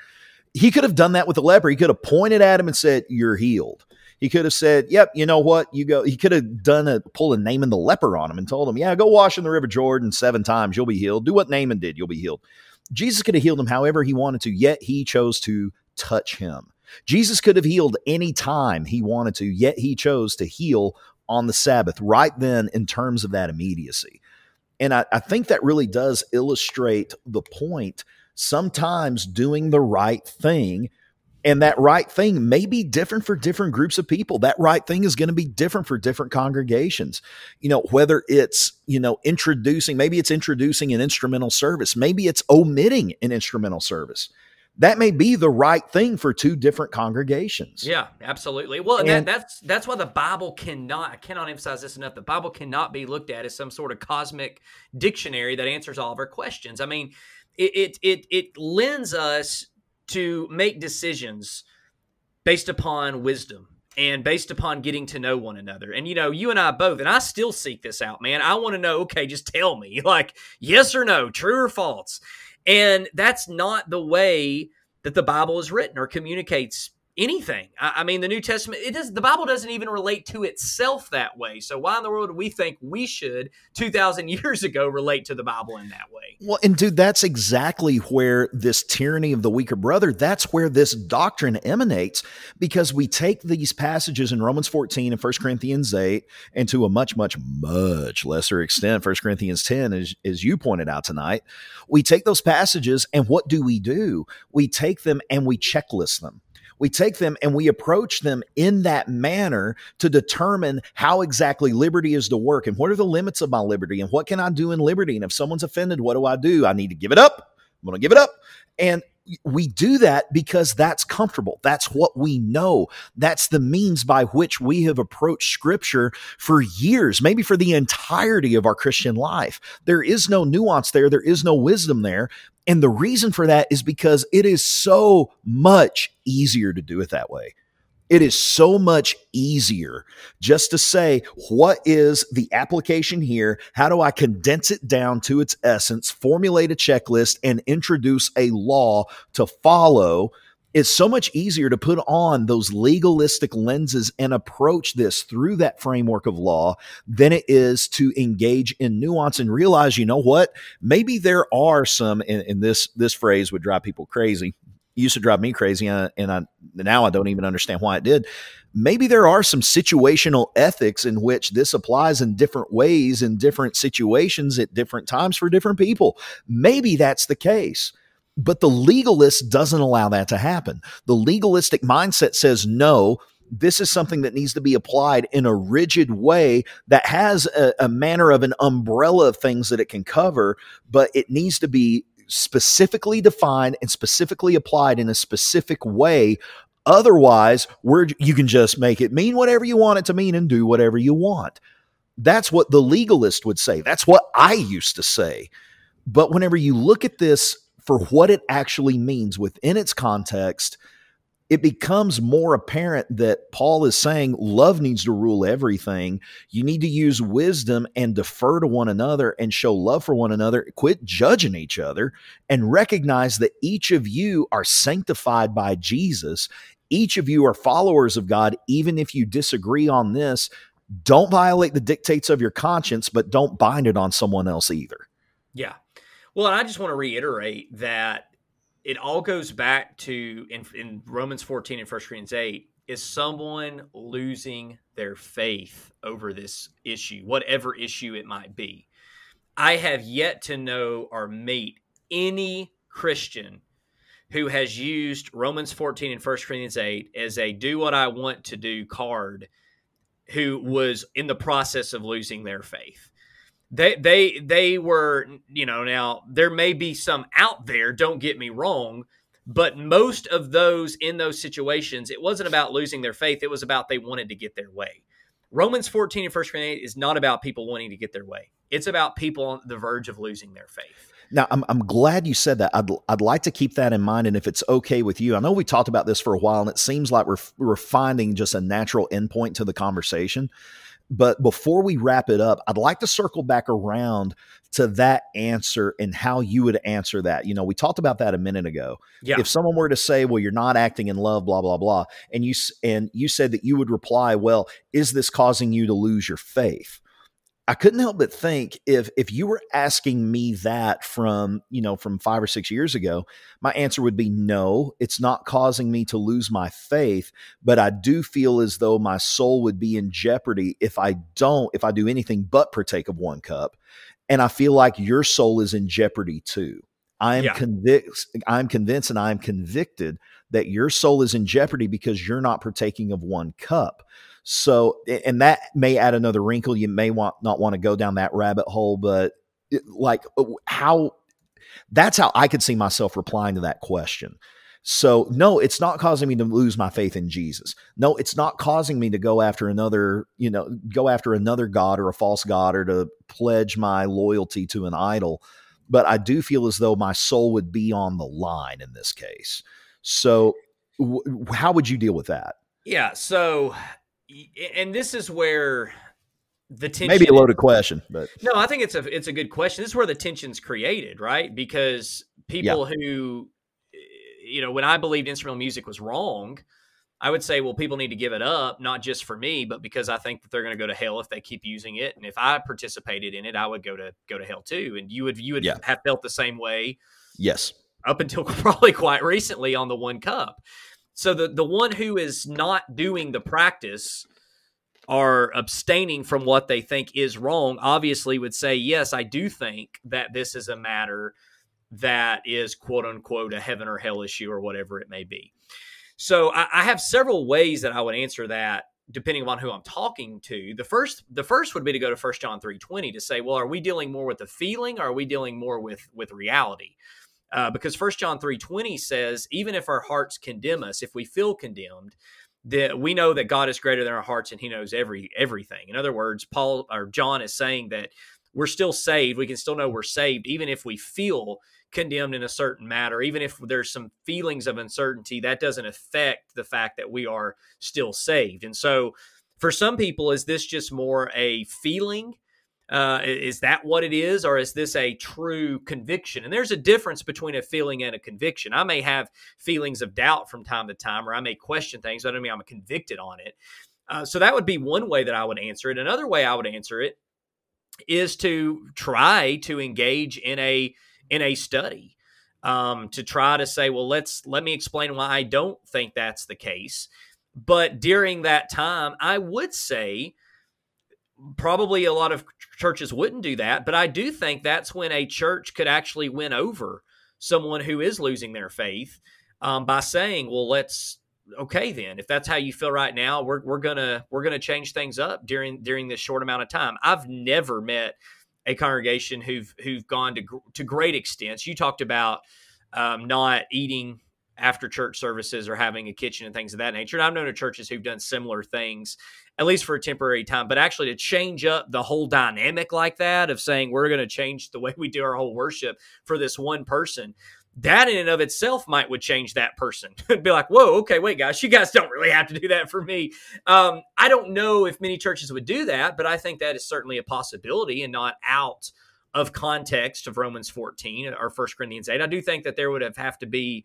Speaker 1: He could have done that with the leper. He could have pointed at him and said, "You're healed." He could have said, "Yep, you know what? You go." He could have done a pull a Naaman the leper on him and told him, "Yeah, go wash in the River Jordan seven times. You'll be healed. Do what Naaman did. You'll be healed." Jesus could have healed him however he wanted to, yet he chose to touch him. Jesus could have healed any time he wanted to, yet he chose to heal on the Sabbath right then in terms of that immediacy. And I, I think that really does illustrate the point. Sometimes doing the right thing and that right thing may be different for different groups of people. That right thing is going to be different for different congregations. You know, whether it's, you know, introducing, maybe it's introducing an instrumental service, maybe it's omitting an instrumental service that may be the right thing for two different congregations.
Speaker 2: Yeah, absolutely. Well, and, and that, that's that's why the Bible cannot I cannot emphasize this enough. The Bible cannot be looked at as some sort of cosmic dictionary that answers all of our questions. I mean, it it it, it lends us to make decisions based upon wisdom and based upon getting to know one another. And you know, you and I both, and I still seek this out, man. I want to know, okay, just tell me, (laughs) like, yes or no, true or false. And that's not the way that the Bible is written or communicates anything. I, I, mean, the New Testament, it does the Bible doesn't even relate to itself that way. So why in the world do we think we should 2000 (laughs) years ago relate to the Bible in that way?
Speaker 1: Well, and dude, that's exactly where this tyranny of the weaker brother, that's where this doctrine emanates because we take these passages in Romans 14 and 1 Corinthians 8 and to a much much much lesser extent 1 Corinthians 10 as, as you pointed out tonight, we take those passages and what do we do? We take them and we checklist them we take them and we approach them in that manner to determine how exactly liberty is to work and what are the limits of my liberty and what can I do in liberty. And if someone's offended, what do I do? I need to give it up. I'm going to give it up. And we do that because that's comfortable. That's what we know. That's the means by which we have approached scripture for years, maybe for the entirety of our Christian life. There is no nuance there. There is no wisdom there. And the reason for that is because it is so much easier to do it that way. It is so much easier just to say, what is the application here? How do I condense it down to its essence, formulate a checklist, and introduce a law to follow? It's so much easier to put on those legalistic lenses and approach this through that framework of law than it is to engage in nuance and realize, you know what? Maybe there are some, and, this this phrase would drive people crazy used to drive me crazy, and, and I, now I don't even understand why it did. Maybe there are some situational ethics in which this applies in different ways in different situations at different times for different people. Maybe that's the case. But the legalist doesn't allow that to happen. The legalistic mindset says, no, this is something that needs to be applied in a rigid way that has a, a, manner of an umbrella of things that it can cover, but it needs to be specifically defined and specifically applied in a specific way. Otherwise, we're, you can just make it mean whatever you want it to mean and do whatever you want. That's what the legalist would say. That's what I used to say. But whenever you look at this for what it actually means within its context, it becomes more apparent that Paul is saying love needs to rule everything. You need to use wisdom and defer to one another and show love for one another. Quit judging each other and recognize that each of you are sanctified by Jesus. Each of you are followers of God, even if you disagree on this. Don't violate the dictates of your conscience, but don't bind it on someone else either.
Speaker 2: Yeah. Well, I just want to reiterate that it all goes back to in, in Romans 14 and 1 Corinthians 8 is someone losing their faith over this issue, whatever issue it might be. I have yet to know or meet any Christian who has used Romans 14 and 1 Corinthians 8 as a do what I want to do card who was in the process of losing their faith they they they were you know now there may be some out there don't get me wrong but most of those in those situations it wasn't about losing their faith it was about they wanted to get their way. Romans 14 and 1 corinthians is not about people wanting to get their way. It's about people on the verge of losing their faith.
Speaker 1: Now i'm, I'm glad you said that. I'd, I'd like to keep that in mind and if it's okay with you i know we talked about this for a while and it seems like we're, we're finding just a natural endpoint to the conversation but before we wrap it up, I'd like to circle back around to that answer and how you would answer that. You know, we talked about that a minute ago. Yeah. If someone were to say, "Well, you're not acting in love," blah blah blah, and you and you said that you would reply, "Well, is this causing you to lose your faith?" I couldn't help but think if if you were asking me that from, you know, from 5 or 6 years ago, my answer would be no, it's not causing me to lose my faith, but I do feel as though my soul would be in jeopardy if I don't if I do anything but partake of one cup. And I feel like your soul is in jeopardy too. I am yeah. convinced I'm convinced and I'm convicted that your soul is in jeopardy because you're not partaking of one cup. So, and that may add another wrinkle. You may want not want to go down that rabbit hole, but it, like uh, how that's how I could see myself replying to that question. So, no, it's not causing me to lose my faith in Jesus. No, it's not causing me to go after another, you know, go after another God or a false God or to pledge my loyalty to an idol. But I do feel as though my soul would be on the line in this case. So, w- how would you deal with that?
Speaker 2: Yeah. So, and this is where the tension
Speaker 1: maybe a loaded question but
Speaker 2: no i think it's a it's a good question. This is where the tension's created right? Because people yeah. who eh, you know when i believed instrumental music was wrong i would say well people need to give it up not just for me but because i think that they're going to go to hell if they keep using it. And if i participated in it i would go to go to hell too. And you would you would yeah. have felt the same way
Speaker 1: yes.
Speaker 2: up until (laughs) probably quite recently on the one cup so the the one who is not doing the practice are abstaining from what they think is wrong obviously would say yes i do think that this is a matter that is quote unquote a heaven or hell issue or whatever it may be. So I, I have several ways that i would answer that depending upon who i'm talking to. The first the first would be to go to 1 john 3.20 to say well are we dealing more with the feeling or are we dealing more with with reality uh, because First John three twenty says, even if our hearts condemn us, if we feel condemned, that we know that God is greater than our hearts and He knows every everything. In other words, Paul or John is saying that we're still saved. We can still know we're saved, even if we feel condemned in a certain matter, even if there's some feelings of uncertainty. That doesn't affect the fact that we are still saved. And so, for some people, is this just more a feeling? Uh, is that what it is, or is this a true conviction? And there's a difference between a feeling and a conviction. I may have feelings of doubt from time to time, or I may question things. I don't mean I'm convicted on it. Uh, so that would be one way that I would answer it. Another way I would answer it is to try to engage in a in a study um, to try to say, well, let's let me explain why I don't think that's the case. But during that time, I would say probably a lot of churches wouldn't do that, but I do think that's when a church could actually win over someone who is losing their faith um, by saying, "Well, let's okay then. If that's how you feel right now, we're we're gonna we're gonna change things up during during this short amount of time." I've never met a congregation who've who've gone to to great extents. You talked about um, not eating after church services or having a kitchen and things of that nature. And I've known of churches who've done similar things, at least for a temporary time, but actually to change up the whole dynamic like that of saying we're going to change the way we do our whole worship for this one person. that in and of itself might would change that person. (laughs) be like, whoa, okay, wait, guys, you guys don't really have to do that for me. Um, I don't know if many churches would do that, but I think that is certainly a possibility and not out of context of Romans 14 or 1 Corinthians 8. I do think that there would have, have to be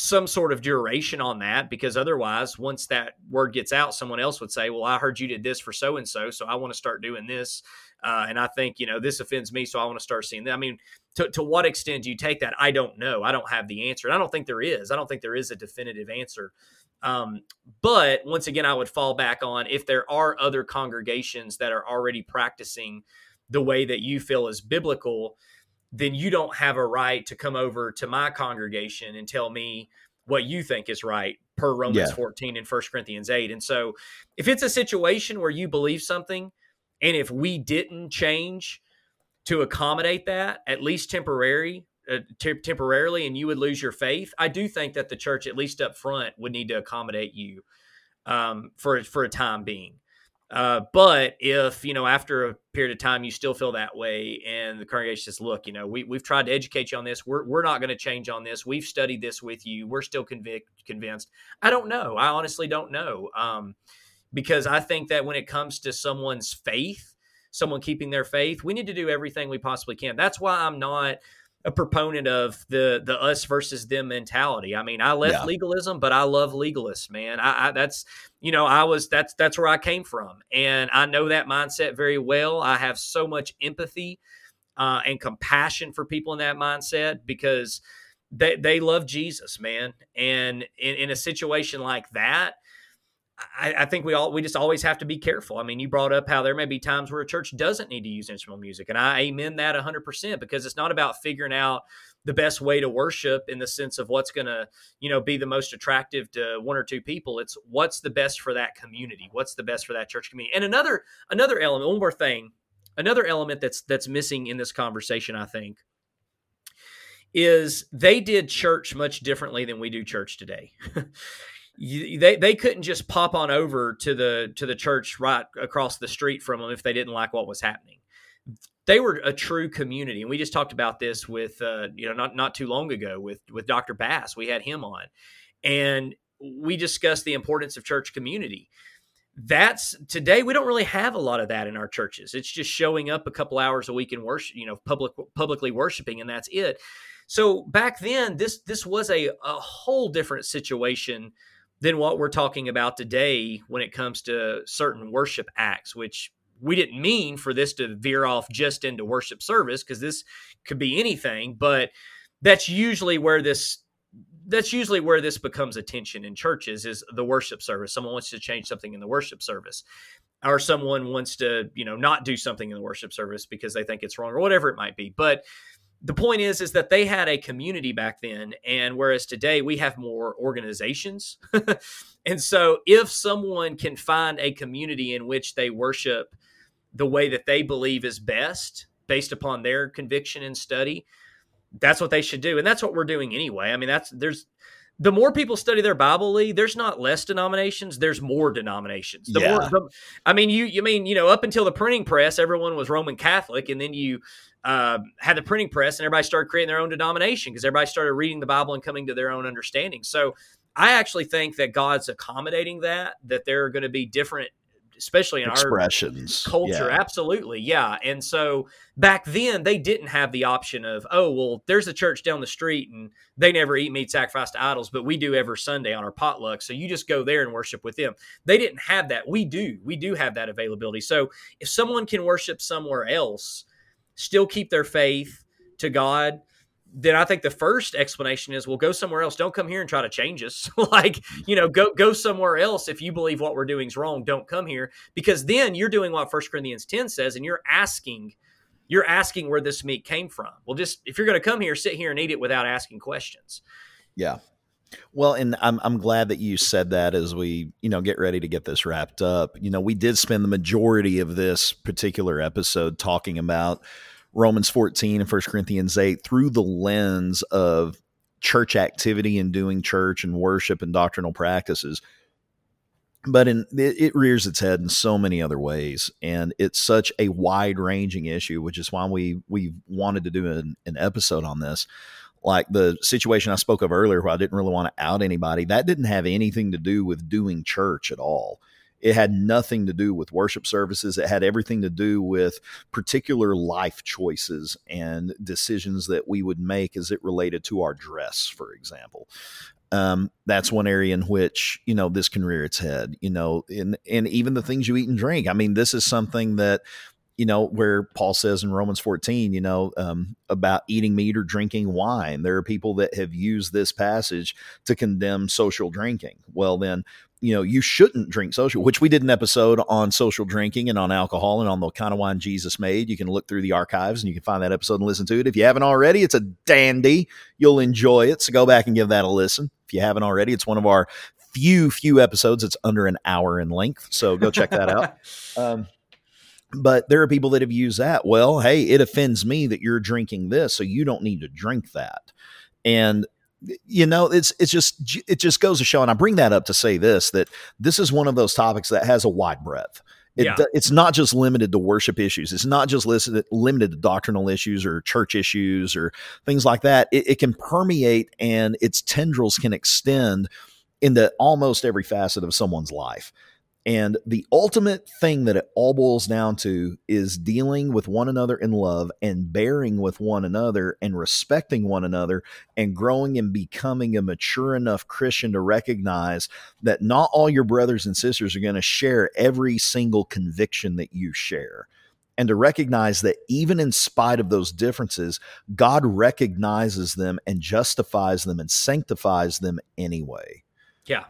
Speaker 2: some sort of duration on that because otherwise once that word gets out someone else would say well i heard you did this for so and so so i want to start doing this uh, and i think you know this offends me so i want to start seeing that i mean to, to what extent do you take that? I don't know. I don't have the answer and i don't think there is. I don't think there is a definitive answer. Um, but once again i would fall back on if there are other congregations that are already practicing the way that you feel is biblical then you don't have a right to come over to my congregation and tell me what you think is right per Romans yeah. 14 and 1 Corinthians 8. And so if it's a situation where you believe something and if we didn't change to accommodate that, at least temporary, uh, temporarily, and you would lose your faith, I do think that the church, at least up front, would need to accommodate you um, for for a time being. Uh, but if you know after a period of time you still feel that way, and the congregation says, "Look, you know, we we've tried to educate you on this. We're we're not going to change on this. We've studied this with you. We're still convinced." I don't know. I honestly don't know, um, because I think that when it comes to someone's faith, someone keeping their faith, we need to do everything we possibly can. That's why I'm not a proponent of the the us versus them mentality. I mean, I left yeah. legalism, but I love legalists, man. I, I, that's you know, I was that's that's where I came from, and I know that mindset very well. I have so much empathy uh, and compassion for people in that mindset because they they love Jesus, man. And in, in a situation like that, I, I, think we all we just always have to be careful. I mean, you brought up how there may be times where a church doesn't need to use instrumental music, and I amen that hundred percent because it's not about figuring out the best way to worship in the sense of what's going to you know be the most attractive to one or two people. It's what's the best for that community, what's the best for that church community. And another another element, one more thing, another element that's that's missing in this conversation, I think, is they did church much differently than we do church today. (laughs) you, they they couldn't just pop on over to the to the church right across the street from them if they didn't like what was happening. They were a true community, and we just talked about this with uh, you know not not too long ago with with Dr. Bass. We had him on, and we discussed the importance of church community. That's today we don't really have a lot of that in our churches. It's just showing up a couple hours a week in worship, you know, public publicly worshiping, and that's it. So back then, this this was a, a whole different situation than what we're talking about today when it comes to certain worship acts, which we didn't mean for this to veer off just into worship service because this could be anything, but that's usually where this that's usually where this becomes attention in churches is the worship service. Someone wants to change something in the worship service. Or someone wants to, you know, not do something in the worship service because they think it's wrong or whatever it might be. But the point is is that they had a community back then and whereas today we have more organizations. (laughs) And so if someone can find a community in which they worship the way that they believe is best based upon their conviction and study that's what they should do. And that's what we're doing anyway. I mean that's there's the more people study their Bible, Lee, there's not less denominations, there's more denominations. The
Speaker 1: yeah.
Speaker 2: More, the, I mean, you, you mean, you know, up until the printing press, everyone was Roman Catholic, and then you uh, had the printing press, and everybody started creating their own denomination because everybody started reading the Bible and coming to their own understanding. So I actually think that God's accommodating that, that there are going to be different especially in
Speaker 1: expressions
Speaker 2: our culture. Yeah. Absolutely, yeah. And so back then they didn't have the option of, oh, well, there's a church down the street and they never eat meat sacrificed to idols, but we do every Sunday on our potluck. So you just go there and worship with them. They didn't have that. We do. We do have that availability. So if someone can worship somewhere else, still keep their faith to God then I think the first explanation is, well, go somewhere else. Don't come here and try to change us. (laughs) like, you know, go go somewhere else. If you believe what we're doing is wrong, don't come here because then you're doing what First Corinthians ten says, and you're asking, you're asking where this meat came from. Well, just if you're going to come here, sit here and eat it without asking questions.
Speaker 1: Yeah. Well, and I'm I'm glad that you said that as we, you know, get ready to get this wrapped up. You know, we did spend the majority of this particular episode talking about Romans 14 and 1 Corinthians 8 through the lens of church activity and doing church and worship and doctrinal practices. But in, it, it rears its head in so many other ways, and it's such a wide ranging issue, which is why we we wanted to do an, an episode on this. like the situation I spoke of earlier, where I didn't really want to out anybody, that didn't have anything to do with doing church at all. It had nothing to do with worship services. It had everything to do with particular life choices and decisions that we would make as it related to our dress, for example. Um, that's one area in which you know this can rear its head. You know, and and even the things you eat and drink. I mean, this is something that you know, where Paul says in Romans 14, you know, um, about eating meat or drinking wine. There are people that have used this passage to condemn social drinking. Well, then, you know, you shouldn't drink social, which we did an episode on social drinking and on alcohol and on the kind of wine Jesus made. You can look through the archives and you can find that episode and listen to it. If you haven't already, it's a dandy. You'll enjoy it. So go back and give that a listen. If you haven't already, it's one of our few, few episodes. It's under an hour in length. So go check that out. (laughs) Um, but there are people that have used that. Well, hey, it offends me that you're drinking this, so you don't need to drink that. And you know, it's it's just it just goes to show, and I bring that up to say this that this is one of those topics that has a wide breadth. It, yeah. It's not just limited to worship issues. It's not just listed, limited to doctrinal issues or church issues or things like that. It, it can permeate and its tendrils can extend into almost every facet of someone's life. And the ultimate thing that it all boils down to is dealing with one another in love and bearing with one another and respecting one another and growing and becoming a mature enough Christian to recognize that not all your brothers and sisters are going to share every single conviction that you share. And to recognize that even in spite of those differences, God recognizes them and justifies them and sanctifies them anyway.
Speaker 2: Yeah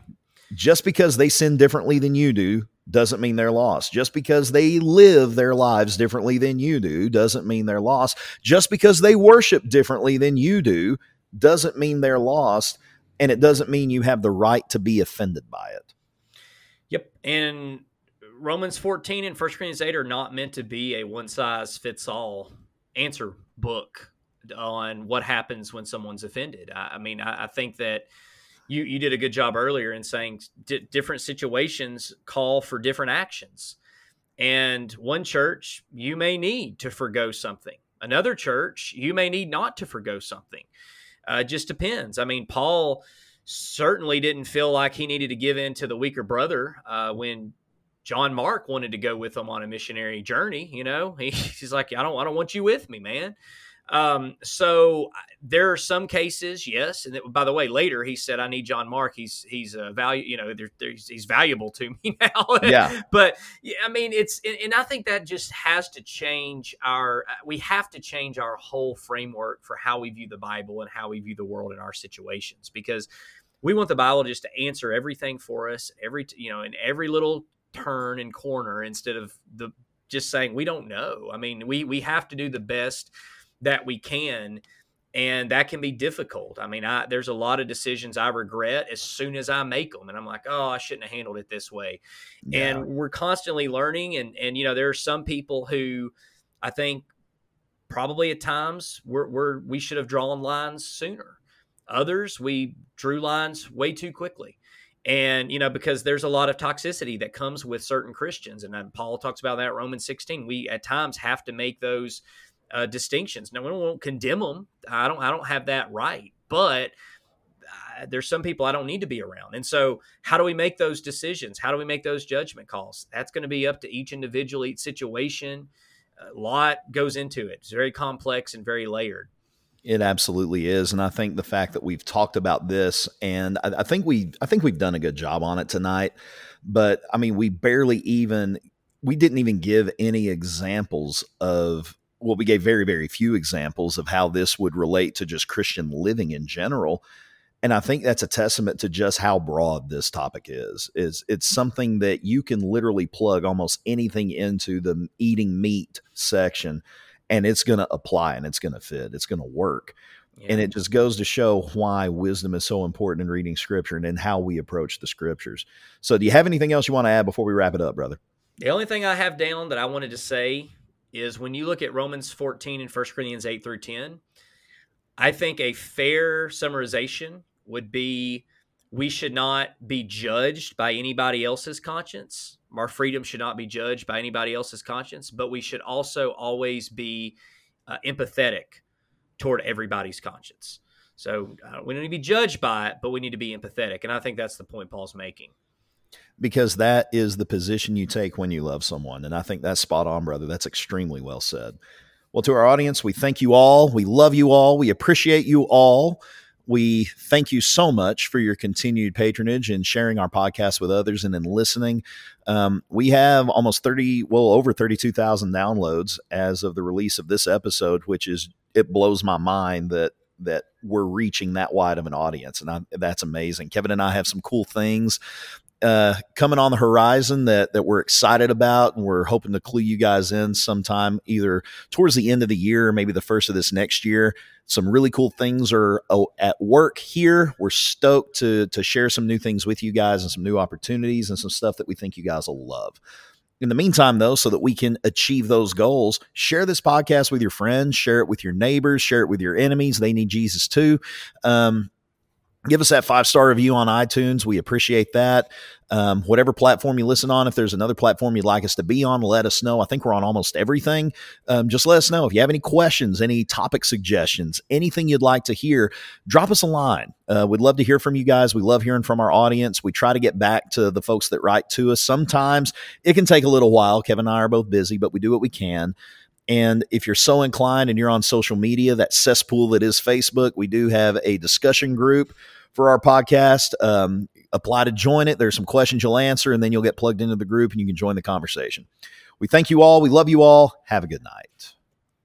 Speaker 1: just because they sin differently than you do doesn't mean they're lost. Just because they live their lives differently than you do doesn't mean they're lost. Just because they worship differently than you do doesn't mean they're lost. And it doesn't mean you have the right to be offended by it.
Speaker 2: Yep. And Romans 14 and 1 Corinthians 8 are not meant to be a one size fits all answer book on what happens when someone's offended. I, I mean, I, I think that you you did a good job earlier in saying different situations call for different actions. And one church you may need to forego something. Another church you may need not to forego something. Uh, just depends. I mean, Paul certainly didn't feel like he needed to give in to the weaker brother uh, when John Mark wanted to go with him on a missionary journey. You know, (laughs) he, he's like, I don't, I don't want you with me, man. Um, so there are some cases, yes. And by the way, later he said, "I need John Mark. He's he's a value. You know, there, he's valuable to (laughs) me now."
Speaker 1: Yeah. (laughs)
Speaker 2: but yeah, I mean, it's and I think that just has to change our. Uh, we have to change our whole framework for how we view the Bible and how we view the world in our situations because we want the Bible just to answer everything for us, every you know, in every little turn and corner instead of the just saying we don't know. I mean, we we have to do the best that we can and that can be difficult. I mean, I there's a lot of decisions I regret as soon as I make them, and I'm like, oh, I shouldn't have handled it this way. Yeah. And we're constantly learning, and and you know, there are some people who I think probably at times we're, we're we should have drawn lines sooner. Others we drew lines way too quickly. And you know because there's a lot of toxicity that comes with certain Christians, and um, Paul talks about that Romans 16. We at times have to make those uh, distinctions. Now we won't condemn them. I don't. I don't have that right. But uh, there's some people I don't need to be around. And so, how do we make those decisions? How do we make those judgment calls? That's going to be up to each individual, each situation. A lot goes into it. It's very complex and very layered.
Speaker 1: It absolutely is, and I think the fact that we've talked about this, and I, I think we, I think we've done a good job on it tonight. But I mean, we barely even, we didn't even give any examples of well, we gave very, very few examples of how this would relate to just Christian living in general. And I think that's a testament to just how broad this topic is. Is it's mm-hmm. something that you can literally plug almost anything into the eating meat section and it's going to apply and it's going to fit. It's going to work. Yeah. And it just goes to show why wisdom is so important in reading scripture and in how we approach the scriptures. So, do you have anything else you want to add before we wrap it up, brother?
Speaker 2: The only thing I have down that I wanted to say is when you look at Romans 14 and 1 Corinthians 8 through 10, I think a fair summarization would be we should not be judged by anybody else's conscience. Our freedom should not be judged by anybody else's conscience, but we should also always be uh, empathetic toward everybody's conscience. So uh, we don't need to be judged by it, but we need to be empathetic. And I think that's the point Paul's making.
Speaker 1: Because that is the position you take when you love someone. And I think that's spot on, brother. That's extremely well said. Well, to our audience, we thank you all. We love you all. We appreciate you all. We thank you so much for your continued patronage and sharing our podcast with others and in listening. Um, we have almost 30, well, over 32,000 downloads as of the release of this episode, which is, it blows my mind that that we're reaching that wide of an audience and I, that's amazing kevin and i have some cool things uh, coming on the horizon that that we're excited about, and we're hoping to clue you guys in sometime either towards the end of the year or maybe the first of this next year. Some really cool things are oh, at work here. We're stoked to to share some new things with you guys and some new opportunities and some stuff that we think you guys will love. In the meantime, though, so that we can achieve those goals, share this podcast with your friends, share it with your neighbors, share it with your enemies. They need Jesus too. Um, give us that five star review on iTunes. We appreciate that. Um, whatever platform you listen on, if there's another platform you'd like us to be on, let us know. I think we're on almost everything. Um, just let us know if you have any questions, any topic suggestions, anything you'd like to hear. Drop us a line. Uh, we'd love to hear from you guys. We love hearing from our audience. We try to get back to the folks that write to us. Sometimes it can take a little while. Kevin and I are both busy, but we do what we can. And if you're so inclined and you're on social media, that cesspool that is Facebook, we do have a discussion group for our podcast. Um, apply to join it. There's some questions you'll answer, and then you'll get plugged into the group and you can join the conversation. We thank you all. We love you all. Have a good night.